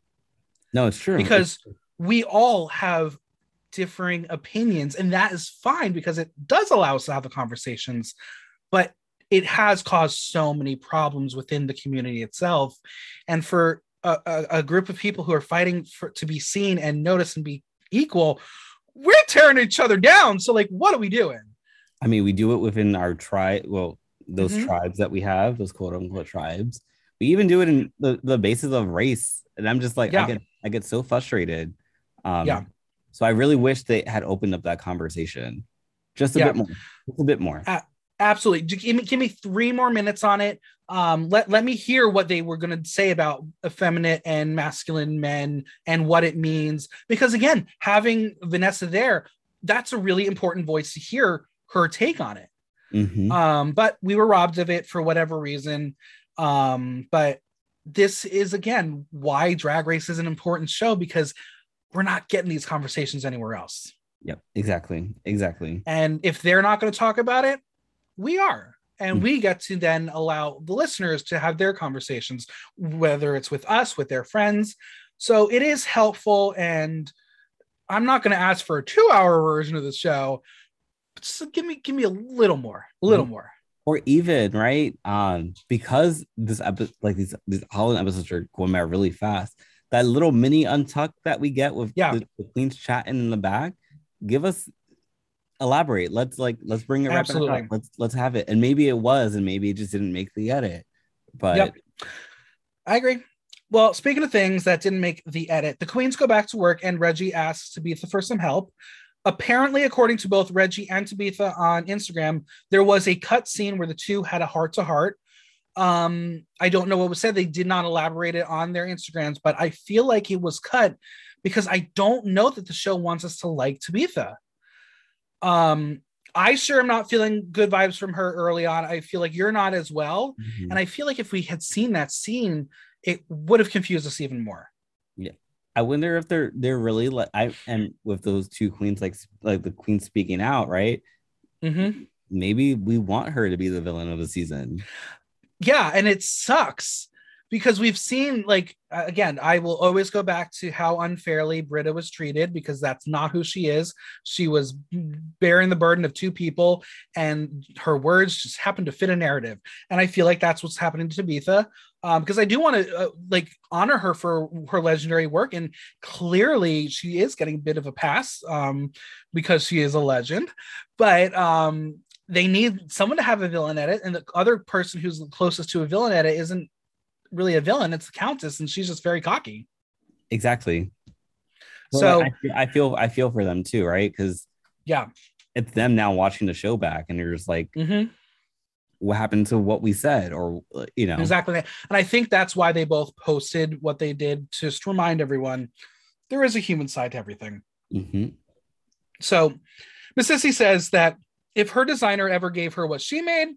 No, it's true. Because it's true. we all have differing opinions, and that is fine because it does allow us to have the conversations. But it has caused so many problems within the community itself. And for a, a, group of people who are fighting for to be seen and noticed and be equal, we're tearing each other down. So, like, what are we doing? I mean, we do it within our tribe. Well, those mm-hmm. tribes that we have, those quote unquote tribes. We even do it in the, the basis of race. And I'm just like, yeah. I get I get so frustrated. Um, yeah. So I really wish they had opened up that conversation just a yeah. bit more. Just a bit more. Uh, absolutely. Give me give me three more minutes on it um, let let me hear what they were going to say about effeminate and masculine men and what it means. Because again, having Vanessa there, that's a really important voice to hear her take on it. Mm-hmm. Um, but we were robbed of it for whatever reason. Um, but this is again why Drag Race is an important show because we're not getting these conversations anywhere else. Yep, exactly, exactly. And if they're not going to talk about it, we are and hmm. we get to then allow the listeners to have their conversations whether it's with us with their friends so it is helpful and i'm not going to ask for a two hour version of the show just give me give me a little more a little mm-hmm. more or even right um because this episode like these these Halloween episodes are going by really fast that little mini untuck that we get with Yeah. the, the queens chatting in the back give us elaborate let's like let's bring it right back Absolutely. up. let's let's have it and maybe it was and maybe it just didn't make the edit but Yep. I agree. Well, speaking of things that didn't make the edit, the queens go back to work and Reggy asks Tabitha for some help. Apparently, according to both Reggy and Tabitha on Instagram, there was a cut scene where the two had a heart to heart. Um, I don't know what was said. They did not elaborate it on their Instagrams, but I feel like it was cut because I don't know that the show wants us to like Tabitha. Um, I sure am not feeling good vibes from her early on. I feel like you're not as well. Mhm. And I feel like if we had seen that scene, it would have confused us even more. Yeah. I wonder if they're they're really like I and with those two queens like like the queen speaking out right Mm-hmm. maybe we want her to be the villain of the season Yeah, and it sucks because we've seen like again. I will always go back to how unfairly Britta was treated because that's not who she is. She was bearing the burden of two people, and her words just happened to fit a narrative. And I feel like that's what's happening to Tabitha. Um, because I do want to uh, like honor her for her legendary work, and clearly she is getting a bit of a pass um, because she is a legend. But um, they need someone to have a villain edit, and the other person who's closest to a villain edit isn't really a villain; it's the Countess, and she's just very cocky. exactly So- I, feel- I feel I feel for them too right because Yeah, it's them now watching the show back and you're just like Mhm. what happened to what we said or you know exactly. And I think that's why they both posted what they did, just to just remind everyone there is a human side to everything. Mhm. So, Masisi says that if her designer ever gave her what she made,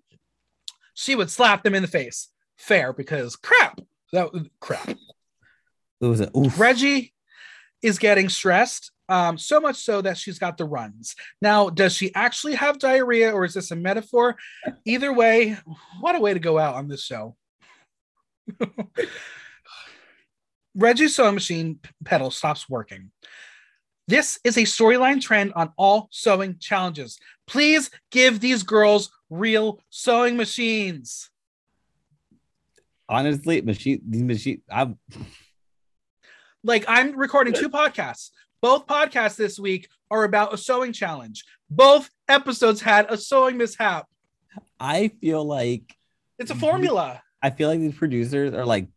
she would slap them in the face. Fair, because crap. That crap. it was a oof. Reggy is getting stressed, um, so much so that she's got the runs. Now, does she actually have diarrhea or is this a metaphor? Either way, what a way to go out on this show. Reggy's sewing machine pedal stops working. This is a storyline trend on all sewing challenges. Please give these girls real sewing machines. honestly machine these machine I'm like I'm recording two podcasts. Both podcasts this week are about a sewing challenge. Both episodes had a sewing mishap. I feel like It's a formula. I feel like these producers are like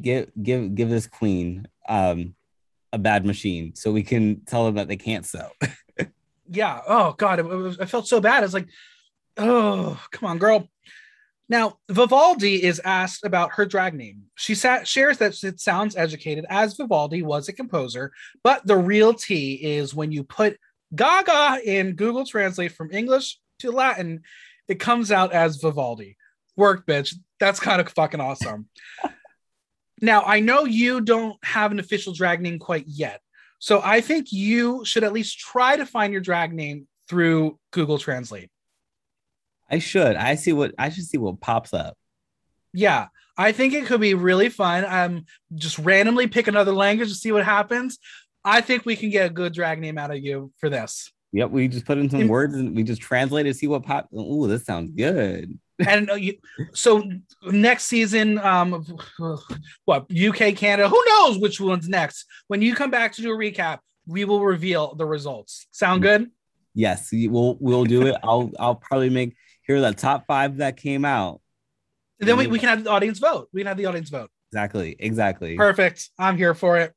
give give give this queen um a bad machine so we can tell them that they can't sew. Yeah. Oh God, it, was- I felt so bad. It's like, oh, come on, girl. Now, Vivaldi is asked about her drag name. She sa- shares that it sounds educated, as Vivaldi was a composer, but the real tea is when you put Gaga in Google Translate from English to Latin, it comes out as Vivaldi. Work, bitch. That's kind of fucking awesome. now, I know you don't have an official drag name quite yet. So I think you should at least try to find your drag name through Google Translate. I should. I see what I should see what pops up. Yeah, I think it could be really fun. Um, just randomly pick another language to see what happens. I think we can get a good drag name out of you for this. Yep, we just put in some words and we just translate it, see what pops. Ooh, this sounds good. And you, so next season, um, what UK, Canada, who knows which one's next? When you come back to do a recap, we will reveal the results. Sound good? Yes, we- we'll we'll do it. I'll I'll probably make here the top five that came out. then we, we can have the audience vote. We can have the audience vote. Exactly, exactly. Perfect. I'm here for it.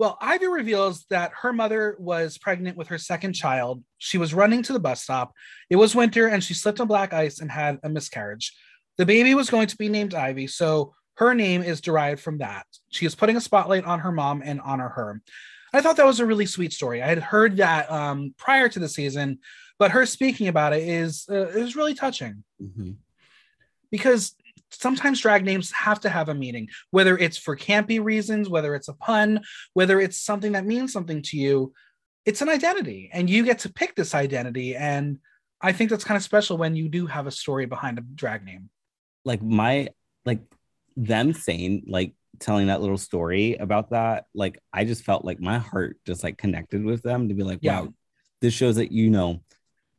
Well, Ivy reveals that her mother was pregnant with her second child. She was running to the bus stop. It was winter and she slipped on black ice and had a miscarriage. The baby was going to be named Ivy, so her name is derived from that. She is putting a spotlight on her mom and honor her. I thought that was a really sweet story. I had heard that um, prior to the season, but her speaking about it is uh, is really touching Mhm. because sometimes drag names have to have a meaning, whether it's for campy reasons, whether it's a pun, whether it's something that means something to you. It's an identity, and you get to pick this identity. And I think that's kind of special when you do have a story behind a drag name. Like my like them saying like telling that little story about that. Like I just felt like my heart just like connected with them to be like, Yeah. wow, this shows that you know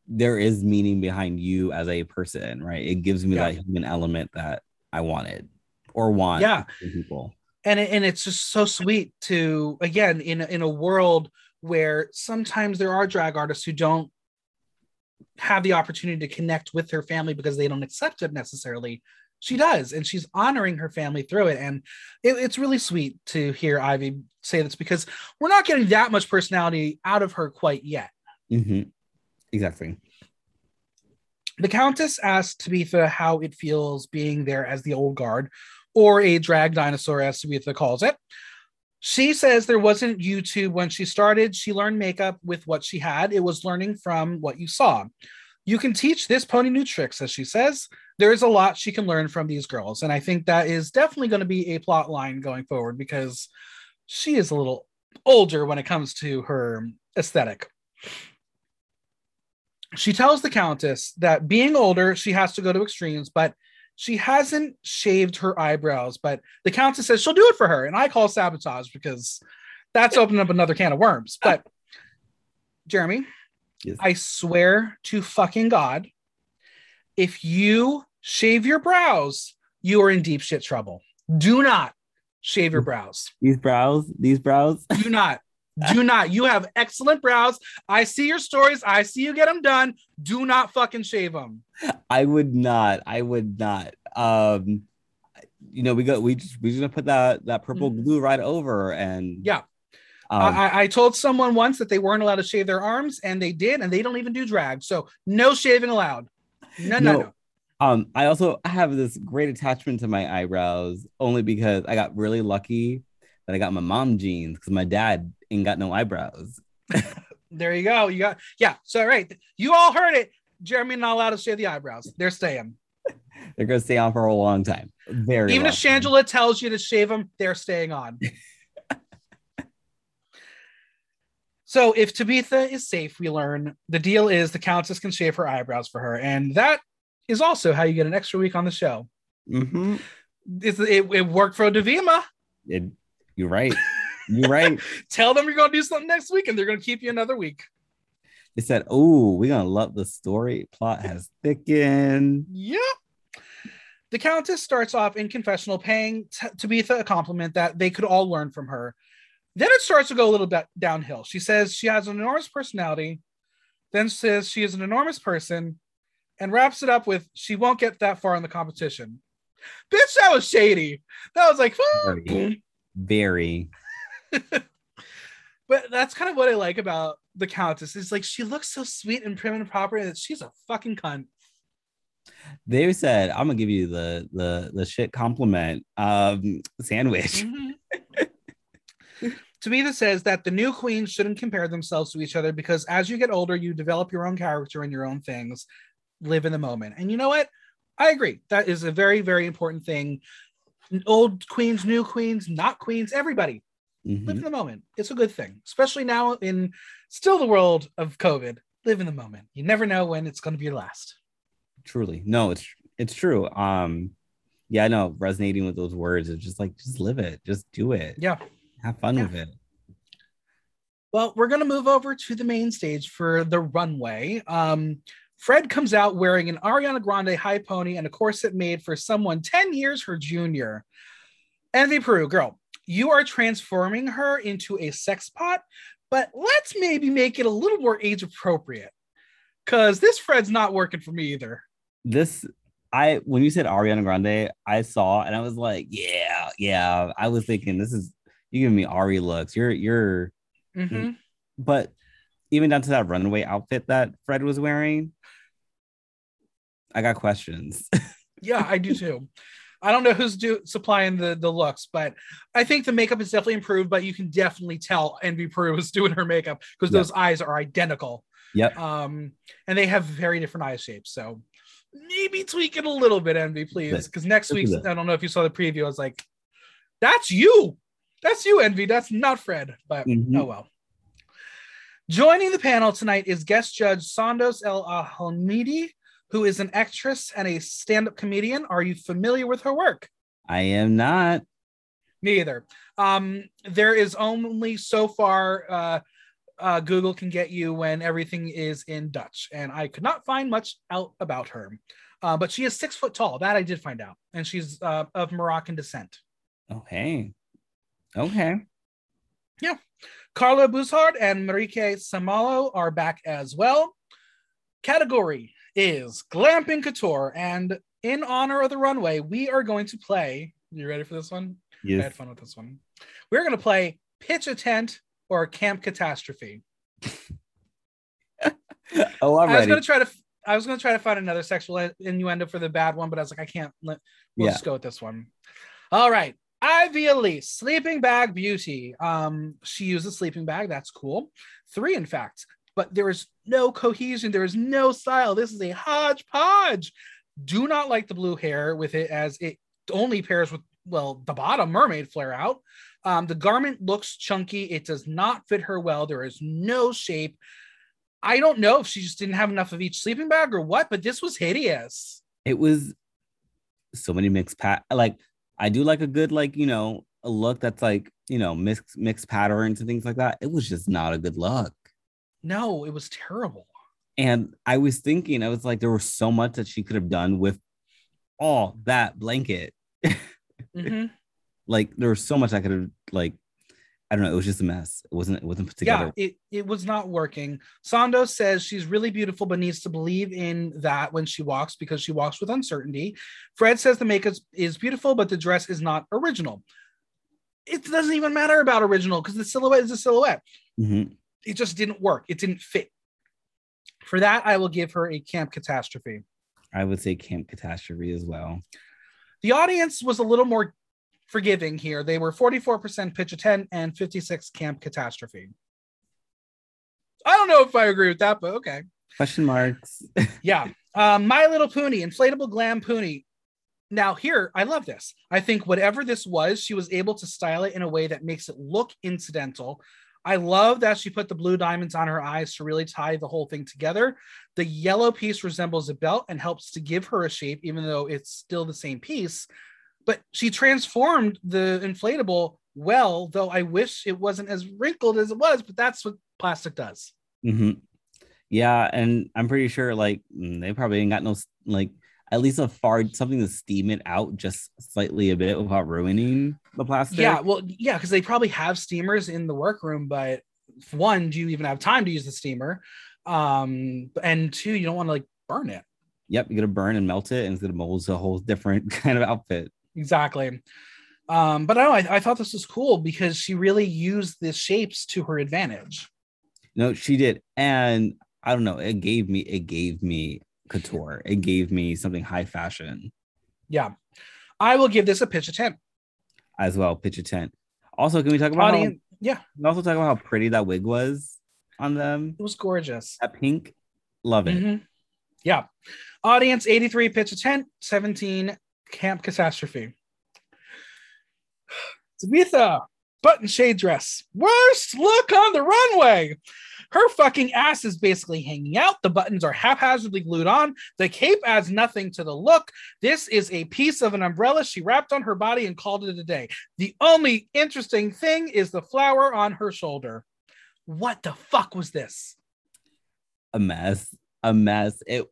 there is meaning behind you as a person, right? It gives me Yeah. that human element that I wanted or want. Yeah. people. and it, and it's just so sweet to again in a- in a world where sometimes there are drag artists who don't have the opportunity to connect with her family because they don't accept it necessarily she does and she's honoring her family through it and it, it's really sweet to hear ivy say this because we're not getting that much personality out of her quite yet Mhm. Exactly. The Countess asked Tabitha how it feels being there as the old guard, or a drag dinosaur, as Tabitha calls it. She says there wasn't YouTube when she started. She learned makeup with what she had. It was learning from what you saw. You can teach this pony new tricks, as she says. There is a lot she can learn from these girls. And I think that is definitely going to be a plot line going forward because she is a little older when it comes to her aesthetic she tells the countess that being older she has to go to extremes but she hasn't shaved her eyebrows but the countess says she'll do it for her and i call sabotage because that's opening up another can of worms but jeremy Yes. i swear to fucking god if you shave your brows you are in deep shit trouble do not shave your mm. brows These brows, these brows. do not. Do not. You have excellent brows. I see your stories. I see you get them done. Do not fucking shave them. I would not. I would not. Um, you know, we go. We just we just gonna put that that purple glue right over and. Yeah. Um, I, I- I told someone once that they weren't allowed to shave their arms, and they did, and they don't even do drag. So no shaving allowed. No, no, No. no. Um, I also have this great attachment to my eyebrows only because I got really lucky that I got my mom jeans because my dad ain't got no eyebrows. There you go. You got yeah. So right, you all heard it. Jeremy not allowed to shave the eyebrows. They're staying. They're gonna stay on for a long time. Very Even if Shangela tells you to shave them, they're staying on. so if Tabitha is safe, we learn the deal is the Countess can shave her eyebrows for her, and that is also how you get an extra week on the show. Mhm. It, it worked for Davima. It- you're right. You're right. Tell them you're going to do something next week, and they're going to keep you another week. They said, "Oh, we're gonna love the story. Plot has thickened." Yep. The Countess starts off in confessional, paying T- Tabitha a compliment that they could all learn from her. Then it starts to go a little bit downhill. She says she has an enormous personality, then says she is an enormous person, and wraps it up with she won't get that far in the competition. Bitch, that was shady. That was like, Very. Very. but that's kind of what I like about the Countess. Is like she looks so sweet and prim and proper that she's a fucking cunt. They said, "I'm gonna give you the the the shit compliment um sandwich." Mhm. Tabitha says that the new queens shouldn't compare themselves to each other because as you get older, you develop your own character and your own things, live in the moment. And you know what? I agree. That is a very, very important thing. Old queens, new queens, not queens, everybody live Mhm. in the moment. It's a good thing, especially now in still the world of COVID. Live in the moment. You never know when it's going to be your last. Truly, no, it's it's true. Um, yeah, I know. Resonating with those words is just like just live it, just do it, Yeah. have fun Yeah. with it. Well, we're going to move over to the main stage for the runway. Um, Fred comes out wearing an Ariana Grande high pony and a corset made for someone 10 years her junior. Envy Peru, girl, you are transforming her into a sex pot, but let's maybe make it a little more age appropriate. Because this Fred's not working for me either. This, I when you said Ariana Grande, I saw and I was like, yeah, yeah. I was thinking this is you giving me Ari looks. You're you're, Mhm. but even down to that runway outfit that Fred was wearing, I got questions. Yeah, I do too. I don't know who's do, supplying the the looks, but I think the makeup is definitely improved. But you can definitely tell Envy Peru is doing her makeup because Yeah. those eyes are identical. yep. Um, and they have very different eye shapes. So maybe tweak it a little bit, Envy, please. Because next week. I don't know if you saw the preview. I was like, "That's you, that's you, Envy. That's not Fred." But Mhm. oh well. Joining the panel tonight is guest judge Soundos El Ahmadi, who is an actress and a stand-up comedian. Are you familiar with her work? I am not. Neither. Um, there is only so far uh, uh, Google can get you when everything is in Dutch. And I could not find much out about her. Uh, but she is six foot tall. That I did find out. And she's uh, of Moroccan descent. Okay. Okay. Yeah. Carlo Boszhard and Marieke Samallo are back as well. Category is Glamping Couture. And in honor of the runway, we are going to play. You ready for this one? Yes. I had fun with this one. We're going to play Pitch a Tent or Camp Catastrophe. oh, I'm I was going to try to. I was going to try to find another sexual innuendo for the bad one, but I was like, I can't. Let, we'll Yeah. just go with this one. All right. Ivy Elise, sleeping bag beauty. Um, she used a sleeping bag. That's cool. Three, in fact, but there is no cohesion. There is no style. This is a hodgepodge. Do not like the blue hair with it as it only pairs with well the bottom mermaid flare out. Um, the garment looks chunky. It does not fit her well. There is no shape. I don't know if she just didn't have enough of each sleeping bag or what, but this was hideous. it was so many mixed pat like I do like a good like you know a look that's like you know mixed mixed patterns and things like that. It was just not a good look. No, it was terrible. And I was thinking, I was like, there was so much that she could have done with all that blanket. Mhm. Like there was so much I could have like, I don't know. It was just a mess. It wasn't. It wasn't put together. Yeah, it, it was not working. Sando says she's really beautiful, but needs to believe in that when she walks because she walks with uncertainty. Fred says the makeup is beautiful, but the dress is not original. It doesn't even matter about original because the silhouette is a silhouette. Mhm. It just didn't work. It didn't fit. For that, I will give her a camp catastrophe. I would say Camp Catastrophe as well. The audience was a little more forgiving here. They were 44% pitch a tent and 56 camp catastrophe. I don't know if I agree with that, but okay. Question marks. Yeah. Um, My Little Puny, inflatable glam pony. Now, here, I love this. I think whatever this was, she was able to style it in a way that makes it look incidental. I love that she put the blue diamonds on her eyes to really tie the whole thing together. The yellow piece resembles a belt and helps to give her a shape, even though it's still the same piece. But she transformed the inflatable well, though I wish it wasn't as wrinkled as it was, but that's what plastic does. hmm Yeah, and I'm pretty sure like mm, they probably ain't got no like at least a far something to steam it out just slightly a bit without ruining the plastic. Yeah, well, yeah, because they probably have steamers in the workroom, but one, do you even have time to use the steamer? Um, and two, you don't want to like burn it. Yep, you're gonna burn and melt it, and it's gonna mold a whole different kind of outfit. Exactly. Um, but know, I, I thought this was cool because she really used the shapes to her advantage. No, she did, and I don't know. It gave me it gave me couture. It gave me something high fashion Yeah. I will give this a pitch a 10. as well. Pitch a tent. Also, can we talk about? How, Audience, yeah, can we also talk about how pretty that wig was on them. it was gorgeous. That pink, love it. Mhm. Yeah. Audience 83 pitch a tent, 17 camp catastrophe. Tabitha, button shade dress. Worst look on the runway. Her fucking ass is basically hanging out. The buttons are haphazardly glued on. The cape adds nothing to the look. This is a piece of an umbrella she wrapped on her body and called it a day. The only interesting thing is the flower on her shoulder. What the fuck was this? A mess. A mess. It.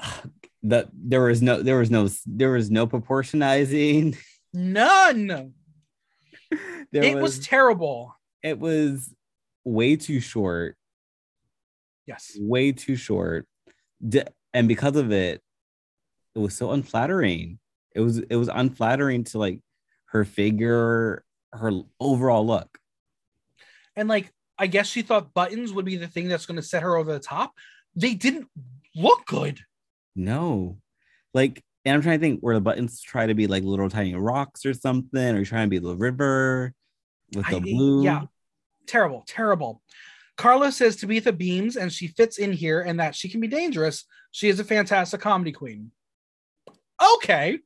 The there was no there was no there was no proportionizing. None. It was, terrible. it was way too short Yes. way too short and because of it it was so unflattering it was it was unflattering to like her figure her overall look And like, I guess she thought buttons would be the thing that's going to set her over the top. They didn't look good. No like and i'm trying to think where the buttons try to be like little tiny rocks or something or trying to be the river with the I- blue yeah. Terrible, terrible. Carlo says Tabitha beams and she fits in here and that she can be dangerous. She is a fantastic comedy queen. Okay.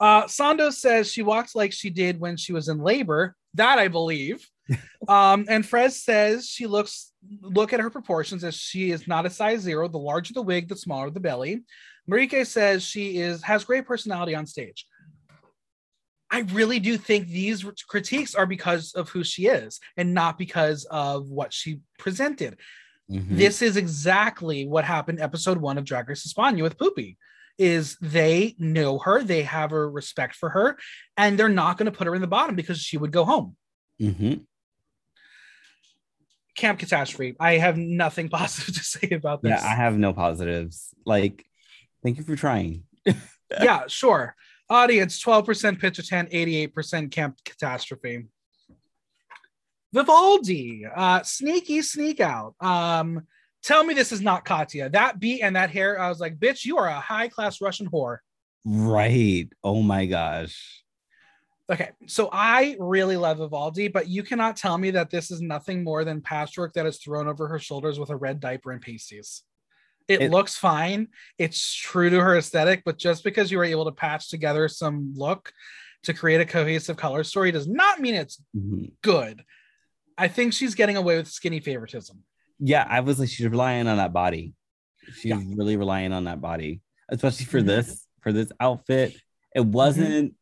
Uh, Sando says she walks like she did when she was in labor. That I believe. um, and Fred says she looks look at her proportions as she is not a size zero. The larger the wig, the smaller the belly. Marieke says she is has great personality on stage. I really do think these critiques are because of who she is and not because of what she presented. Mm-hmm. This is exactly what happened episode one of Drag Race España with Pupi is they know her, they have a respect for her, and they're not going to put her in the bottom because she would go home. Mm-hmm. Camp Catastrophe. I have nothing positive to say about this. Yeah, I have no positives. Like, thank you for trying. yeah, sure. Audience 12% pitch a 10, 88% Camp Catastrophe. Vivaldi, uh, sneaky sneak out. Um, Tell me this is not Katya. That beat and that hair, I was like, bitch, you are a high class Russian whore. Right. Oh my gosh. Okay, so I really love Vivaldi, but you cannot tell me that this is nothing more than patchwork that is thrown over her shoulders with a red diaper and pasties. It, it looks fine. It's true to her aesthetic, but just because you were able to patch together some look to create a cohesive color story does not mean it's mm-hmm. good. I think she's getting away with skinny favoritism yeah, I was like, she's relying on that body. She's yeah. really relying on that body, especially for mm-hmm. this for this outfit. It mm-hmm. wasn't. Mm-hmm.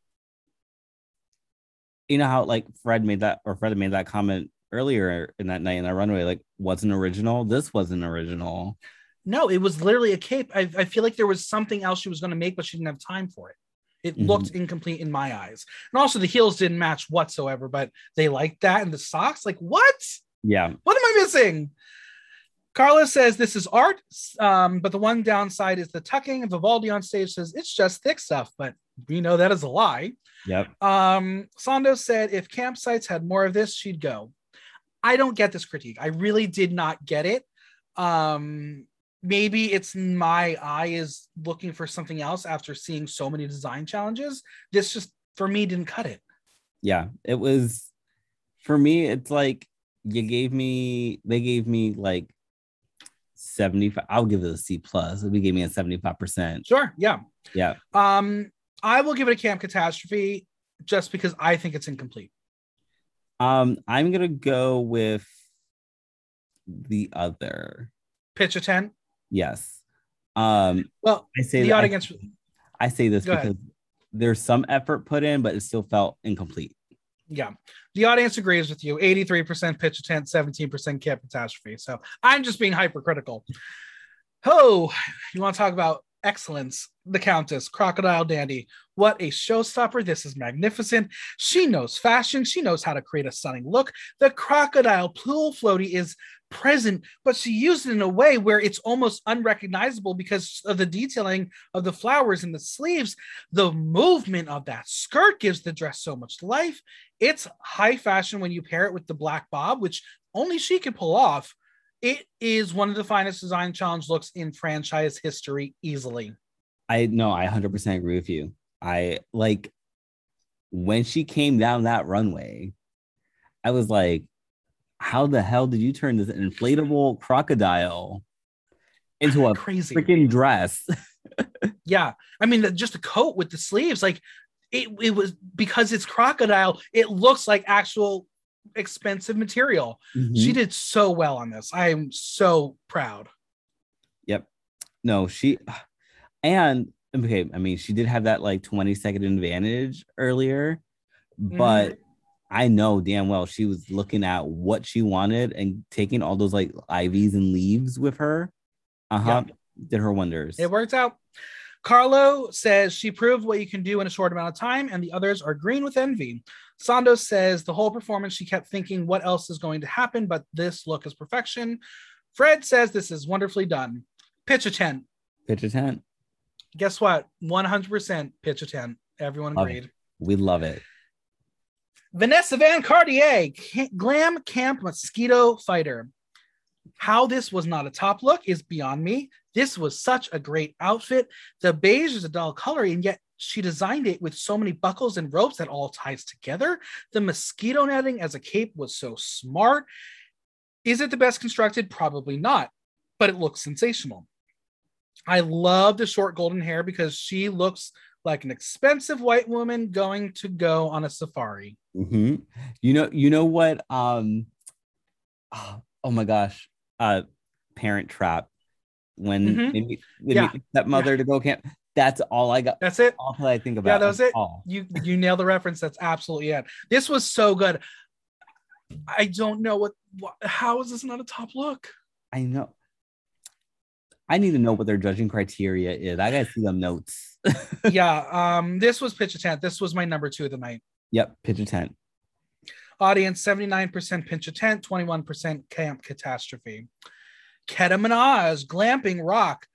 You know how like Fred made that or Fred made that comment earlier in that night in that runway, like wasn't original. This wasn't original. No, it was literally a cape. I, I feel like there was something else she was going to make, but she didn't have time for it. It mm-hmm. looked incomplete in my eyes. And also the heels didn't match whatsoever, but they liked that. And the socks, like, what? Yeah. What am I missing? Carlos says this is art, um, but the one downside is the tucking. Vivaldi on stage says it's just thick stuff, but we know that is a lie. Yep. Um, Sando said if campsites had more of this, she'd go. I don't get this critique. I really did not get it. Um, maybe it's my eye is looking for something else after seeing so many design challenges. This just for me didn't cut it. Yeah, it was for me. It's like you gave me, they gave me like 75 i'll give it a c plus we gave me a 75 percent sure yeah yeah um i will give it a camp catastrophe just because i think it's incomplete um i'm gonna go with the other pitch a 10 yes um well i say the audience I, I say this go because ahead. there's some effort put in but it still felt incomplete yeah. The audience agrees with you. 83% pitch attempt, 17% camp catastrophe. So I'm just being hypercritical. Oh, you want to talk about excellence? The Countess, Crocodile Dandy. What a showstopper. This is magnificent. She knows fashion. She knows how to create a stunning look. The crocodile pool floaty is present, but she used it in a way where it's almost unrecognizable because of the detailing of the flowers in the sleeves. The movement of that skirt gives the dress so much life. It's high fashion when you pair it with the black bob, which only she can pull off. It is one of the finest design challenge looks in franchise history easily. I know, I 100% agree with you. I like when she came down that runway, I was like, how the hell did you turn this inflatable crocodile into ah, a crazy freaking dress? yeah. I mean, just a coat with the sleeves, like it, it was because it's crocodile, it looks like actual expensive material. Mm-hmm. She did so well on this. I am so proud. Yep. No, she and okay, I mean, she did have that like 20 second advantage earlier, but mm-hmm. I know damn well she was looking at what she wanted and taking all those like ivies and leaves with her. Uh huh. Yep. Did her wonders. It worked out. Carlo says she proved what you can do in a short amount of time, and the others are green with envy. Sando says the whole performance she kept thinking, what else is going to happen? But this look is perfection. Fred says this is wonderfully done. Pitch a tent. Pitch a tent. Guess what? 100% pitch a tent. Everyone agreed. We love it. Vanessa Van Cartier, glam camp mosquito fighter. How this was not a top look is beyond me. This was such a great outfit. The beige is a dull color, and yet she designed it with so many buckles and ropes that all ties together. The mosquito netting as a cape was so smart. Is it the best constructed? Probably not, but it looks sensational. I love the short golden hair because she looks like an expensive white woman going to go on a safari. Mm-hmm. You know, you know what? Um, oh, my gosh, uh, Parent Trap when mm-hmm. they meet, they yeah. stepmother yeah. to go camp. That's all I got. That's it. All I think about. Yeah, that was it. All. You you nailed the reference. That's absolutely it. This was so good. I don't know what, what how is this not a top look? I know. I need to know what their judging criteria is. I gotta see them notes. yeah, um, this was pitch a tent. This was my number two of the night. Yep, pitch a tent. Audience 79% pinch a tent, 21% camp catastrophe. Keta Minaj, glamping rock.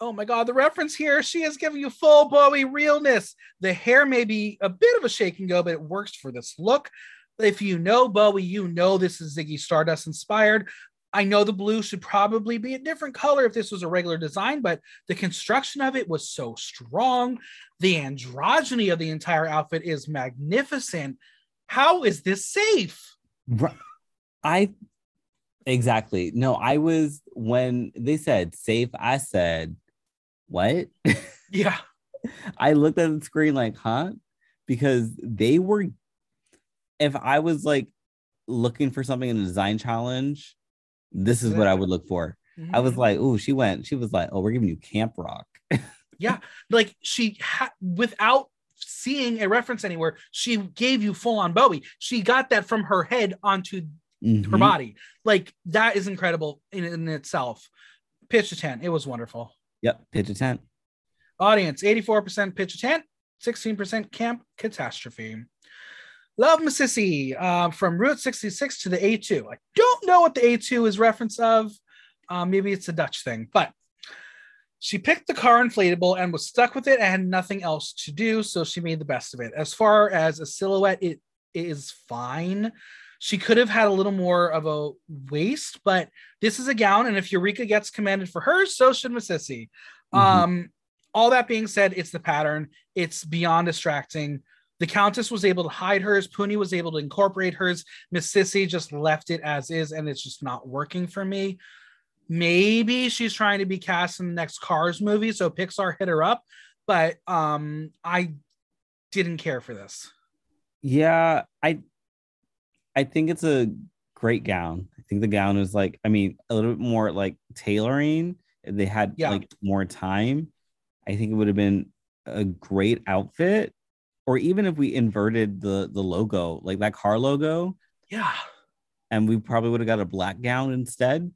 Oh my God, the reference here, she is giving you full Bowie realness. The hair may be a bit of a shake and go, but it works for this look. If you know Bowie, you know this is Ziggy Stardust inspired. I know the blue should probably be a different color if this was a regular design, but the construction of it was so strong. The androgyny of the entire outfit is magnificent. How is this safe? I exactly no. I was when they said safe. I said, "What?" Yeah. I looked at the screen like, "Huh?" Because they were. If I was like looking for something in a design challenge, this is what I would look for. Mm-hmm. I was mm-hmm. like, "Oh, she went." She was like, "Oh, we're giving you Camp Rock." yeah, like she had without seeing a reference anywhere. She gave you full on Bowie. She got that from her head onto mm-hmm. her body. Like that is incredible in, in itself. Pitch a 10. It was wonderful. Yep. Pitch a 10. Audience 84% pitch a tent, 16% camp catastrophe. Love Masisi uh, from Route 66 to the A2. I don't know what the A2 is reference of. Uh, maybe it's a Dutch thing, but she picked the car inflatable and was stuck with it and had nothing else to do, so she made the best of it. As far as a silhouette, it is fine. She could have had a little more of a waist, but this is a gown, and if Eureka gets commended for hers, so should Masisi. Mm-hmm. Um, all that being said, it's the pattern. It's beyond distracting. The Countess was able to hide hers. Puny was able to incorporate hers. Masisi just left it as is, and it's just not working for me. Maybe she's trying to be cast in the next Cars movie, so Pixar hit her up. But um, I didn't care for this. Yeah, I I think it's a great gown. I think the gown is like, I mean, a little bit more like tailoring. They had yeah. like more time. I think it would have been a great outfit. Or even if we inverted the the logo, like that car logo. Yeah. And we probably would have got a black gown instead.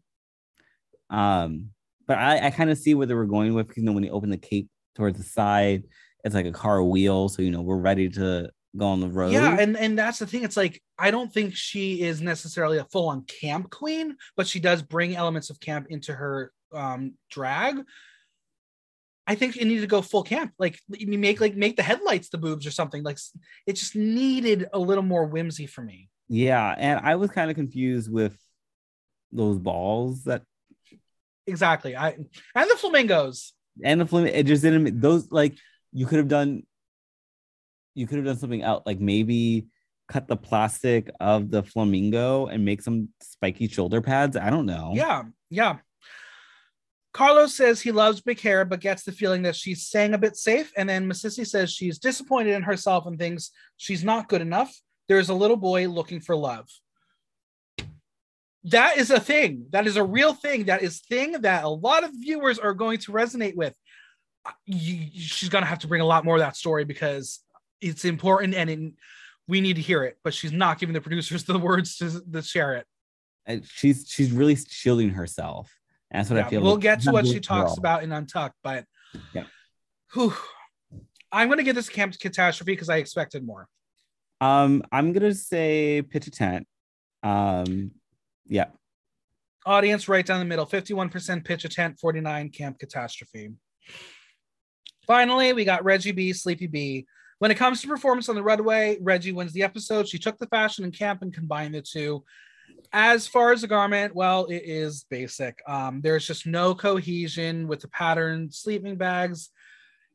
Um, but I, I kind of see where they were going with, you know, when they open the cape towards the side, it's like a car wheel. So, you know, we're ready to go on the road. Yeah, and and that's the thing. It's like I don't think she is necessarily a full on camp queen, but she does bring elements of camp into her um drag. I think it needed to go full camp. Like you make like make the headlights the boobs or something. Like it just needed a little more whimsy for me. Yeah, and I was kind of confused with those balls that exactly. I and the flamingos. And the flamingo, it just didn't those like you could have done you could have done something out like maybe cut the plastic of the flamingo and make some spiky shoulder pads. I don't know. Yeah, yeah. Carlo says he loves big hair, but gets the feeling that she's staying a bit safe. And then Masisi says she's disappointed in herself and thinks she's not good enough. There's a little boy looking for love that is a thing that is a real thing that is thing that a lot of viewers are going to resonate with she's going to have to bring a lot more of that story because it's important and it, we need to hear it but she's not giving the producers the words to, to share it and she's she's really shielding herself that's what yeah, i feel we'll like. get to what she talks about in untucked but yeah whew, i'm going to give this camp catastrophe because i expected more um i'm going to say pitch a tent um yeah. Audience right down the middle 51% pitch a tent, 49 camp catastrophe. Finally, we got Reggy B, Sleepy B. When it comes to performance on the runway, Reggy wins the episode. She took the fashion and camp and combined the two. As far as the garment, well, it is basic. Um, there's just no cohesion with the pattern, sleeping bags.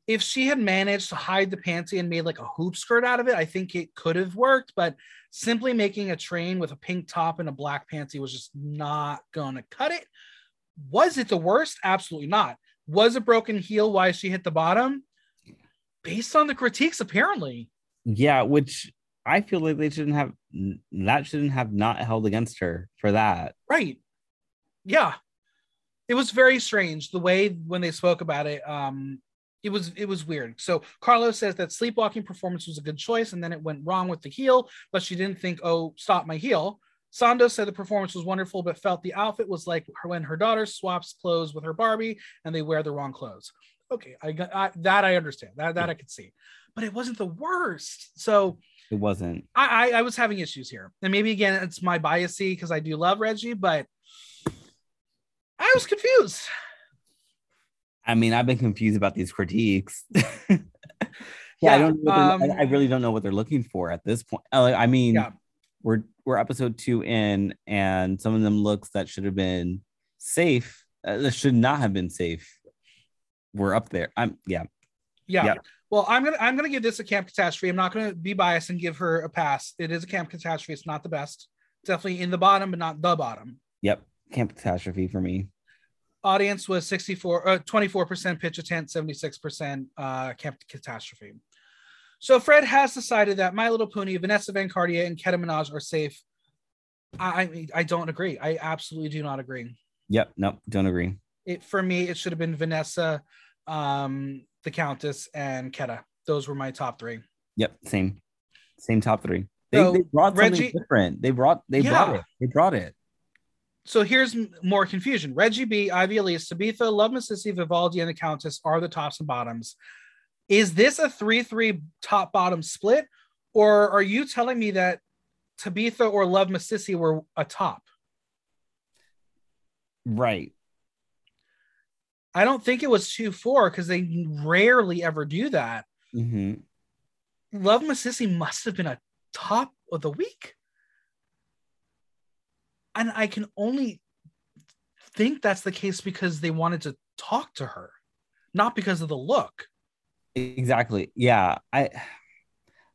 If she had managed to hide the panty and made like a hoop skirt out of it, I think it could have worked. But simply making a train with a pink top and a black panty was just not gonna cut it. Was it the worst? Absolutely not. Was a broken heel why she hit the bottom? Based on the critiques, apparently. Yeah, which I feel like they shouldn't have that shouldn't have not held against her for that. Right. Yeah. It was very strange the way when they spoke about it. Um, it was it was weird. So Carlo says that sleepwalking performance was a good choice, and then it went wrong with the heel, but she didn't think, oh, stop my heel. Soundos said the performance was wonderful, but felt the outfit was like when her daughter swaps clothes with her Barbie and they wear the wrong clothes. Okay, I got I, that. I understand that. That I could see, but it wasn't the worst. So it wasn't. I I, I was having issues here, and maybe again it's my biasy because I do love Reggy, but I was confused. I mean, I've been confused about these critiques. yeah, yeah, I don't. Um, I really don't know what they're looking for at this point. I mean, yeah. we're we're episode two in, and some of them looks that should have been safe, uh, that should not have been safe. We're up there. I'm yeah. yeah. Yeah. Well, I'm gonna I'm gonna give this a camp catastrophe. I'm not gonna be biased and give her a pass. It is a camp catastrophe. It's not the best. Definitely in the bottom, but not the bottom. Yep. Camp catastrophe for me audience was 64 uh, 24% pitch attempt, 76% uh, camp catastrophe so fred has decided that my little pony vanessa van cartier and Keta Minaj are safe i i don't agree i absolutely do not agree yep nope don't agree it for me it should have been vanessa um the countess and Keta. those were my top three yep same same top three they, so, they brought something Reggy, different they brought they yeah. brought it they brought it so here's more confusion. Reggy B, Ivy Elise, Tabitha, Love Masisi, Vivaldi, and the Countess are the tops and bottoms. Is this a 3 3 top bottom split? Or are you telling me that Tabitha or Love Masisi were a top? Right. I don't think it was 2 4 because they rarely ever do that. Mm-hmm. Love Masisi must have been a top of the week and I can only think that's the case because they wanted to talk to her, not because of the look. Exactly. Yeah. I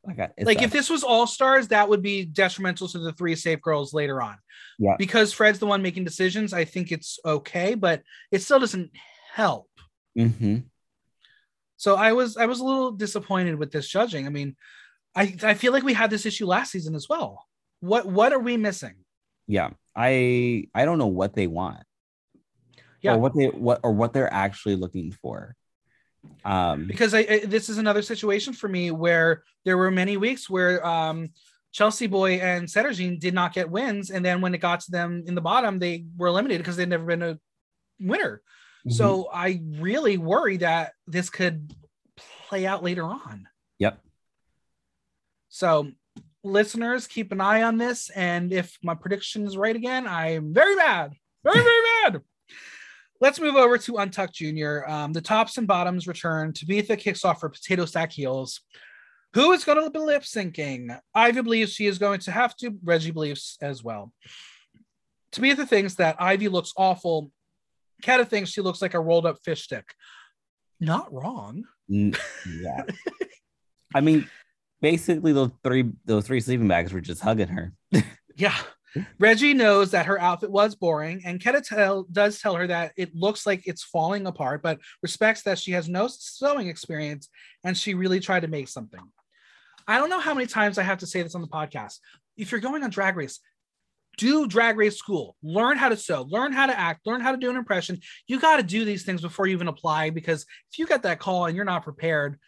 like, like if this was all stars, that would be detrimental to the three safe girls later on. Yeah. Because Fred's the one making decisions, I think it's okay, but it still doesn't help. Mm-hmm. So I was I was a little disappointed with this judging. I mean, I I feel like we had this issue last season as well. What what are we missing? Yeah. I I don't know what they want. Yeah. Or what they what or what they're actually looking for. Um because I, I this is another situation for me where there were many weeks where um Chelsea Boy and Sederginne did not get wins, and then when it got to them in the bottom, they were eliminated because they'd never been a winner. Mm-hmm. So I really worry that this could play out later on. Yep. So listeners, keep an eye on this. And if my prediction is right again, I'm very mad. Very, very mad. Let's move over to Untucked Junior. Um, the tops and bottoms return. Tabitha kicks off her Potato Stack Heels. Who is going to be lip syncing? Ivy believes she is going to have to. Reggy believes as well. Tabitha thinks that Ivy looks awful. Keta thinks she looks like a rolled up fish stick. Not wrong. Yeah. I mean, basically those three those three sleeping bags were just hugging her. yeah. Reggy knows that her outfit was boring, and Keta tell, does tell her that it looks like it's falling apart, but respects that she has no sewing experience and she really tried to make something. I don't know how many times I have to say this on the podcast. If you're going on Drag Race, do Drag Race school, learn how to sew, learn how to act, learn how to do an impression. You got to do these things before you even apply because if you get that call and you're not prepared,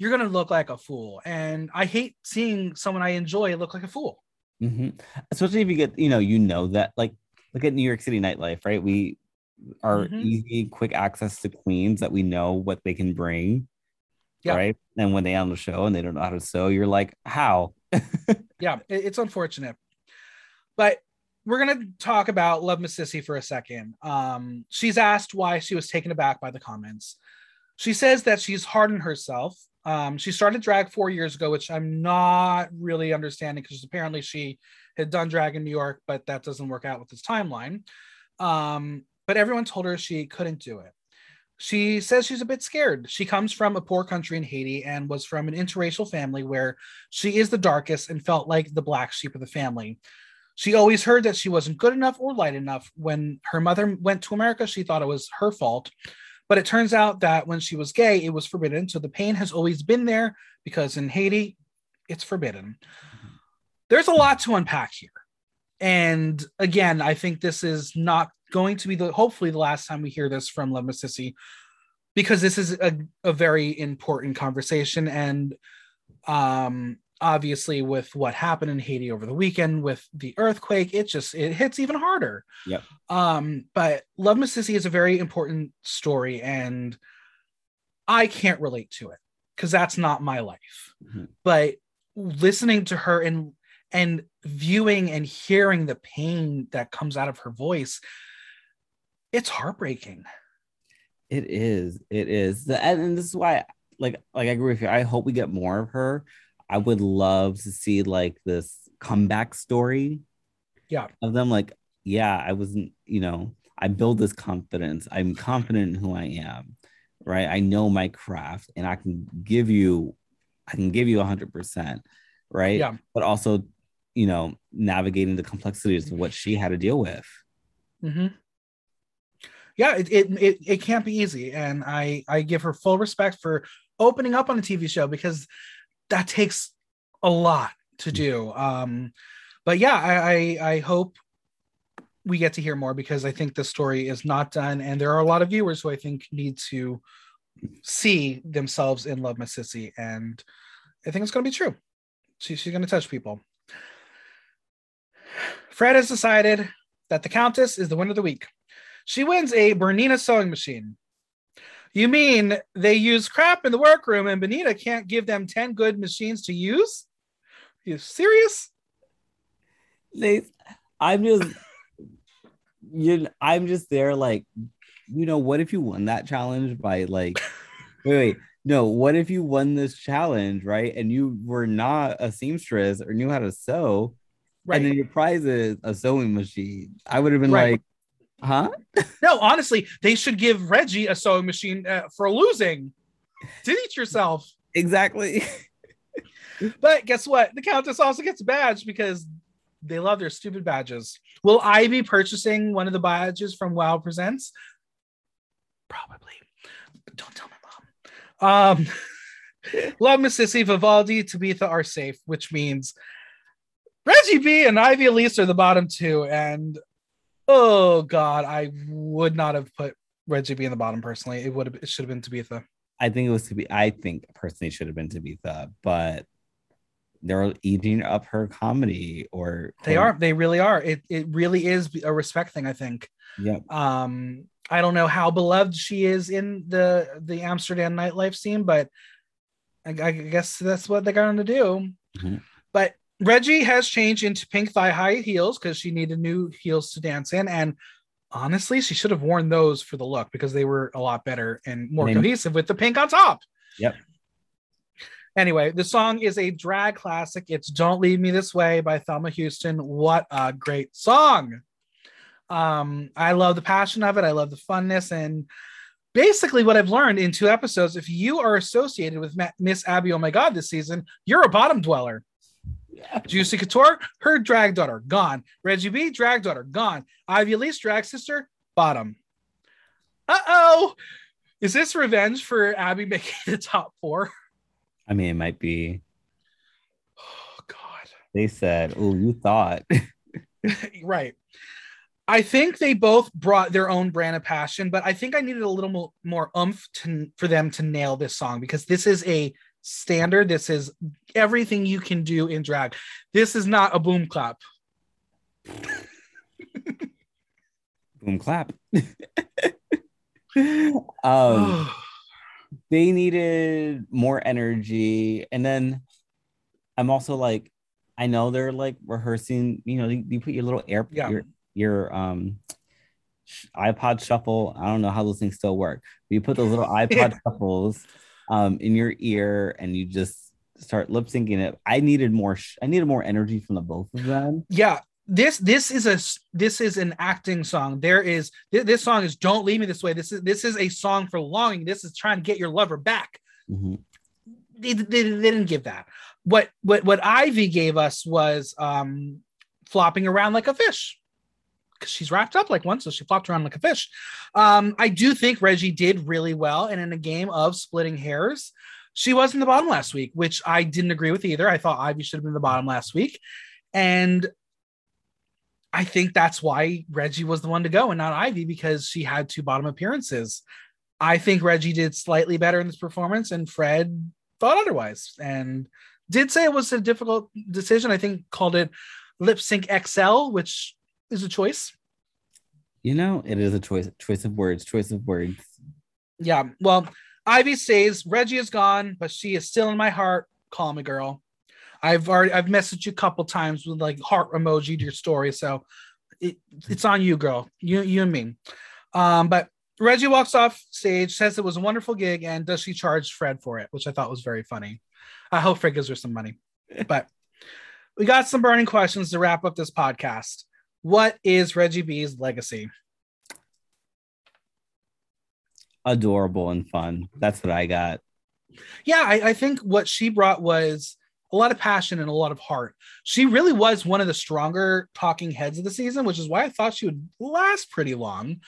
you're gonna look like a fool. And I hate seeing someone I enjoy look like a fool. Mm-hmm. Especially if you get, you know, you know that like look at New York City nightlife, right? We are mm-hmm. easy, quick access to queens that we know what they can bring. Yeah. Right. And when they on the show and they don't know how to sew, you're like, how? yeah, it's unfortunate. But we're gonna talk about Love Masisi for a second. Um, she's asked why she was taken aback by the comments. She says that she's hardened herself um, she started drag four years ago, which I'm not really understanding because apparently she had done drag in New York, but that doesn't work out with this timeline. Um, but everyone told her she couldn't do it. She says she's a bit scared. She comes from a poor country in Haiti and was from an interracial family where she is the darkest and felt like the black sheep of the family. She always heard that she wasn't good enough or light enough. When her mother went to America, she thought it was her fault. But it turns out that when she was gay, it was forbidden. So the pain has always been there because in Haiti, it's forbidden. There's a lot to unpack here. And again, I think this is not going to be the hopefully the last time we hear this from Love because this is a, a very important conversation and um obviously with what happened in Haiti over the weekend with the earthquake, it just it hits even harder. Yeah. Um, but Love Masisi is a very important story, and I can't relate to it because that's not my life. Mhm. But listening to her and and viewing and hearing the pain that comes out of her voice, it's heartbreaking. It is. It is. And this is why, like, like I agree with you. I hope we get more of her. I would love to see like this comeback story. Yeah. Of them, like, yeah, I wasn't, you know, I build this confidence. I'm confident in who I am, right? I know my craft, and I can give you, I can give you a hundred percent, right? Yeah. But also, you know, navigating the complexities of what she had to deal with. Mm-hmm. Yeah, it, it it it can't be easy, and I I give her full respect for opening up on a TV show because that takes a lot to do. Um, but yeah, I, I I hope we get to hear more because I think the story is not done, and there are a lot of viewers who I think need to see themselves in Love Masisi, and I think it's going to be true. She, she's going to touch people. Fred has decided that the Countess is the winner of the week. She wins a Bernina sewing machine. You mean they use crap in the workroom and Bernina can't give them 10 good machines to use? you serious? They, I'm just, you. I'm just there, like, you know, what if you won that challenge by like, wait, wait, no, what if you won this challenge, right? And you were not a seamstress or knew how to sew, right? and then your prize is a sewing machine. I would have been Right. like, huh? No, honestly, they should give Reggy a sewing machine uh, for losing. to Teach yourself. Exactly. But guess what? The Countess also gets a badge because they love their stupid badges. Will I be purchasing one of the badges from WoW Presents? Probably. But don't tell my mom. Um, love Masisi, Vivaldi, Tabitha are safe, which means Reggy B and Ivy Elise are the bottom two. And oh god, I would not have put Reggy B in the bottom personally. It would have it should have been Tabitha. I think it was to be. I think personally should have been Tabitha, but they're eating up her comedy, or They are, they really are. It it really is a respect thing, I think. yeah Um, I don't know how beloved she is in the the Amsterdam nightlife scene, but I, I guess that's what they're going to do. Mhm. Reggy has changed into pink thigh high heels because she needed new heels to dance in, and honestly, she should have worn those for the look because they were a lot better and more cohesive with the pink on top. Yep. Anyway, the song is a drag classic. It's Don't Leave Me This Way by Thelma Houston. What a great song. Um, I love the passion of it. I love the funness. And basically, what I've learned in two episodes if you are associated with Miss Abby, oh my God, this season, you're a bottom dweller. Juicy Kutoure, her drag daughter, gone. Reggy B, drag daughter, gone. Ivy Elise, drag sister, bottom. Uh oh. Is this revenge for Abby making the top four? I mean, it might be. Oh, God. They said, "Oh, you thought." right. I think they both brought their own brand of passion, but I think I needed a little more, more oomph to, for them to nail this song because this is a standard. This is everything you can do in drag. This is not a boom clap. Boom clap. um, they needed more energy, and then I'm also like, I know they're like rehearsing. You know, you, you put your little air, Yeah. your your um iPod shuffle. I don't know how those things still work. But you put those little iPod shuffles um in your ear, and you just start lip syncing it. I needed more. Sh- I needed more energy from the both of them. yeah this this is a this is an acting song there is thi- this song is don't leave me this way this is this is a song for longing this is trying to get your lover back Mhm. they, they, they didn't give that what what what ivy gave us was um flopping around like a fish because she's wrapped up like one so she flopped around like a fish um i do think reggy did really well and in a game of splitting hairs she was in the bottom last week which i didn't agree with either i thought ivy should have been in the bottom last week and I think that's why Reggy was the one to go and not Ivy because she had two bottom appearances. I think Reggy did slightly better in this performance, and Fred thought otherwise and did say it was a difficult decision. I think called it lip sync XL, which is a choice. You know, it is a choice, choice of words, choice of words. Yeah. Well, Ivy says Reggy is gone, but she is still in my heart. Call me, girl. I've already I've messaged you a couple times with like heart emoji to your story, so it, it's on you, girl. You you and me. Um, but Reggy walks off stage, says it was a wonderful gig, and does she charge Fred for it, which I thought was very funny. I hope Fred gives her some money. but we got some burning questions to wrap up this podcast. What is Reggy B's legacy? Adorable and fun. That's what I got. Yeah, I, I think what she brought was a lot of passion and a lot of heart. She really was one of the stronger talking heads of the season, which is why I thought she would last pretty long.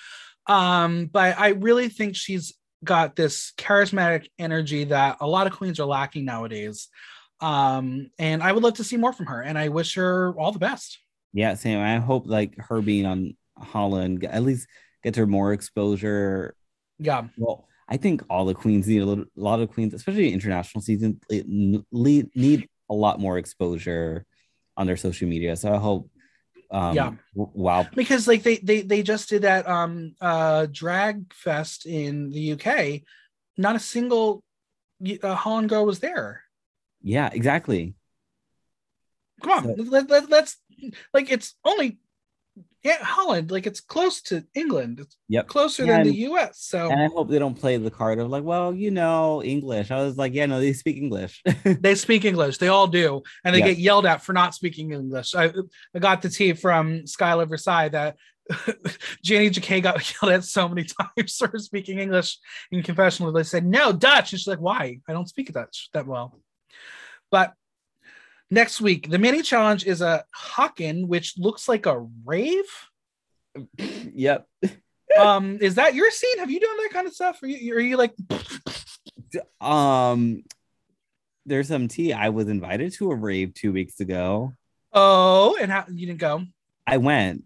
Um, but I really think she's got this charismatic energy that a lot of queens are lacking nowadays. Um, and I would love to see more from her, and I wish her all the best. Yeah, same. I hope like her being on Holland at least gets her more exposure. Yeah. Well, I think all the queens need a, little, a lot of queens, especially international season, need need a lot more exposure on their social media. So I hope um, yeah. Wow. Because like they they they just did that um uh drag fest in the UK. Not a single uh, Holland girl was there. Yeah, exactly. Come on, so, let, let, let's like it's only yeah, Holland, like it's close to England. It's yep. closer than the US. So and I hope they don't play the card of like, well, you know, English. I was like, yeah, no, they speak English. they speak English. They all do. And they yep. get yelled at for not speaking English. I, I got the tea from Skylar Versailles that Janey Jacké got yelled at so many times for speaking English in confessional. They said, no, Dutch. And she's like, why? I don't speak Dutch that well. But Next week, the mini challenge is a Haken, which looks like a rave. Yep. um, is that your scene? Have you done that kind of stuff? Are you, are you like? um, there's some tea. I was invited to a rave two weeks ago. Oh, and how you didn't go? I went.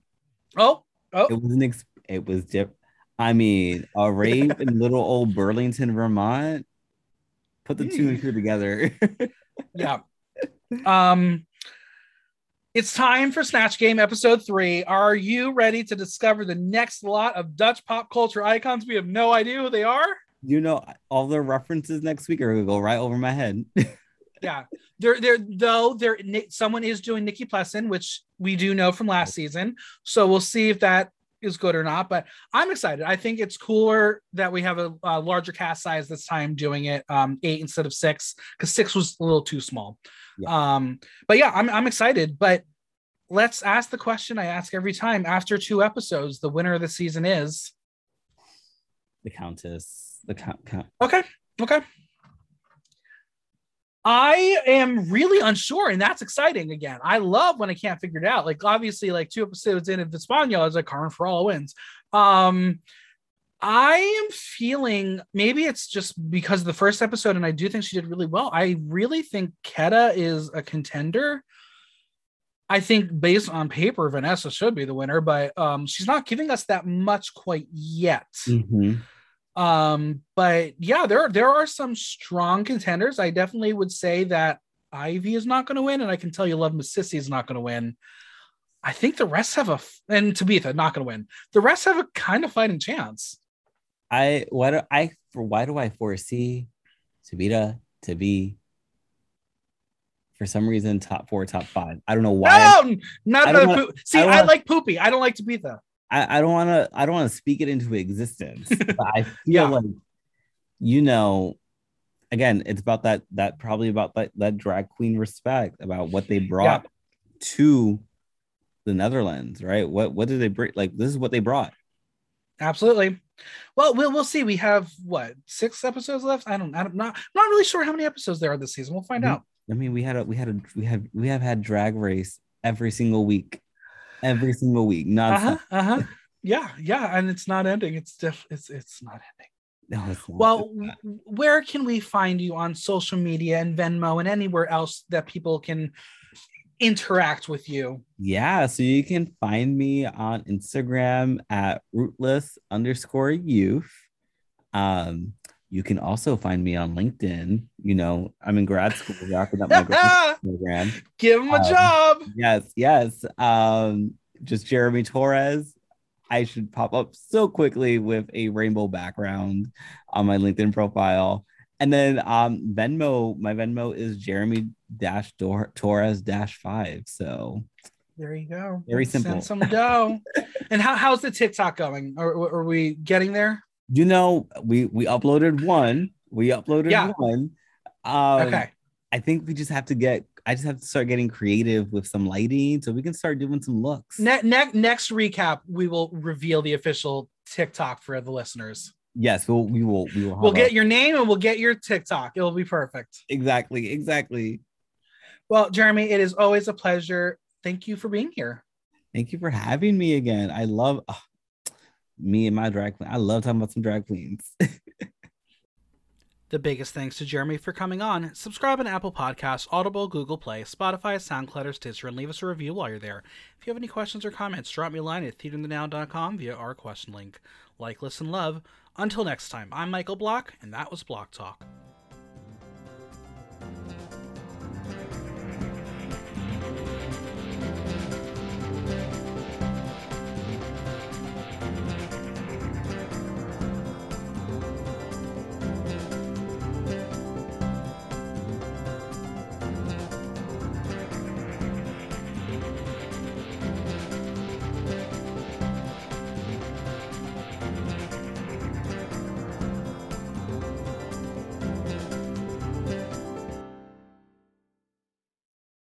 Oh, oh. It was an ex- it was dip. I mean, a rave in little old Burlington, Vermont. Put the mm. two and two together. yeah. Um, it's time for Snatch Game episode three. Are you ready to discover the next lot of Dutch pop culture icons? We have no idea who they are. You know, all the references next week are gonna go right over my head. yeah, there, there, though, there, someone is doing Nikkie Plessen, which we do know from last season. So we'll see if that is good or not. But I'm excited. I think it's cooler that we have a, a larger cast size this time, doing it um, eight instead of six, because six was a little too small. Yeah. Um, but yeah, I'm I'm excited. But let's ask the question I ask every time. After two episodes, the winner of the season is the Countess. The count. count. Okay. Okay. I am really unsure, and that's exciting again. I love when I can't figure it out. Like obviously, like two episodes in of Espanol, I was like Carmen all wins. Um, I am feeling maybe it's just because of the first episode, and I do think she did really well. I really think Keta is a contender. I think based on paper, Vanessa should be the winner, but um, she's not giving us that much quite yet. Mm-hmm. Um, but yeah, there there are some strong contenders. I definitely would say that Ivy is not going to win, and I can tell you, Love Masisi is not going to win. I think the rest have a and Tabitha not going to win. The rest have a kind of fighting chance. I why do I for why do I foresee Tabitha to be for some reason top four, top five? I don't know why. No, not the wanna, see. I, wanna, I, like poopy. I don't like Tabitha. I, I don't want to. I don't want to speak it into existence. I feel yeah. like you know. Again, it's about that. That probably about that that drag queen respect about what they brought yeah. to the Netherlands, right? What what did they bring? Like this is what they brought. Absolutely. Well, we'll we'll see. We have what six episodes left. I don't. I'm not not really sure how many episodes there are this season. We'll find we, out. I mean, we had a we had a we have we have had Drag Race every single week, every single week. Not uh-huh, uh-huh. yeah, yeah, and it's not ending. It's def- it's it's not ending. No, not. Well, where can we find you on social media and Venmo and anywhere else that people can interact with you? Yeah, so you can find me on Instagram at rootless underscore youth. Um, you can also find me on LinkedIn. You know, I'm in grad school, wrapping up my program. Give him a Um, job. Yes, yes. Um, just Jeremy Torres. I should pop up so quickly with a rainbow background on my LinkedIn profile. And then um Venmo, my Venmo is Jeremy dash Torres dash five. So There you go. Very simple. Send some dough. and how, how's the TikTok going? Are, are we getting there? you know, we we uploaded one. We uploaded Yeah. one. Um, okay. I think we just have to get. I just have to start getting creative with some lighting, so we can start doing some looks. Ne- ne- next recap, we will reveal the official TikTok for the listeners. Yes, we'll we will we will. We'll have a- get your name and we'll get your TikTok. It'll be perfect. exactly exactly. Well, Jeremy, it is always a pleasure. Thank you for being here. Thank you for having me again. I love ah, me and my drag queen. I love talking about some drag queens. The biggest thanks to Jeremy for coming on. Subscribe on Apple Podcasts, Audible, Google Play, Spotify, SoundCloud, or Stitcher, and leave us a review while you're there. If you have any questions or comments, drop me a line at theaterthenow.com via our question link. Like, listen, love. Until next time, I'm Michael Block, and that was Block Talk.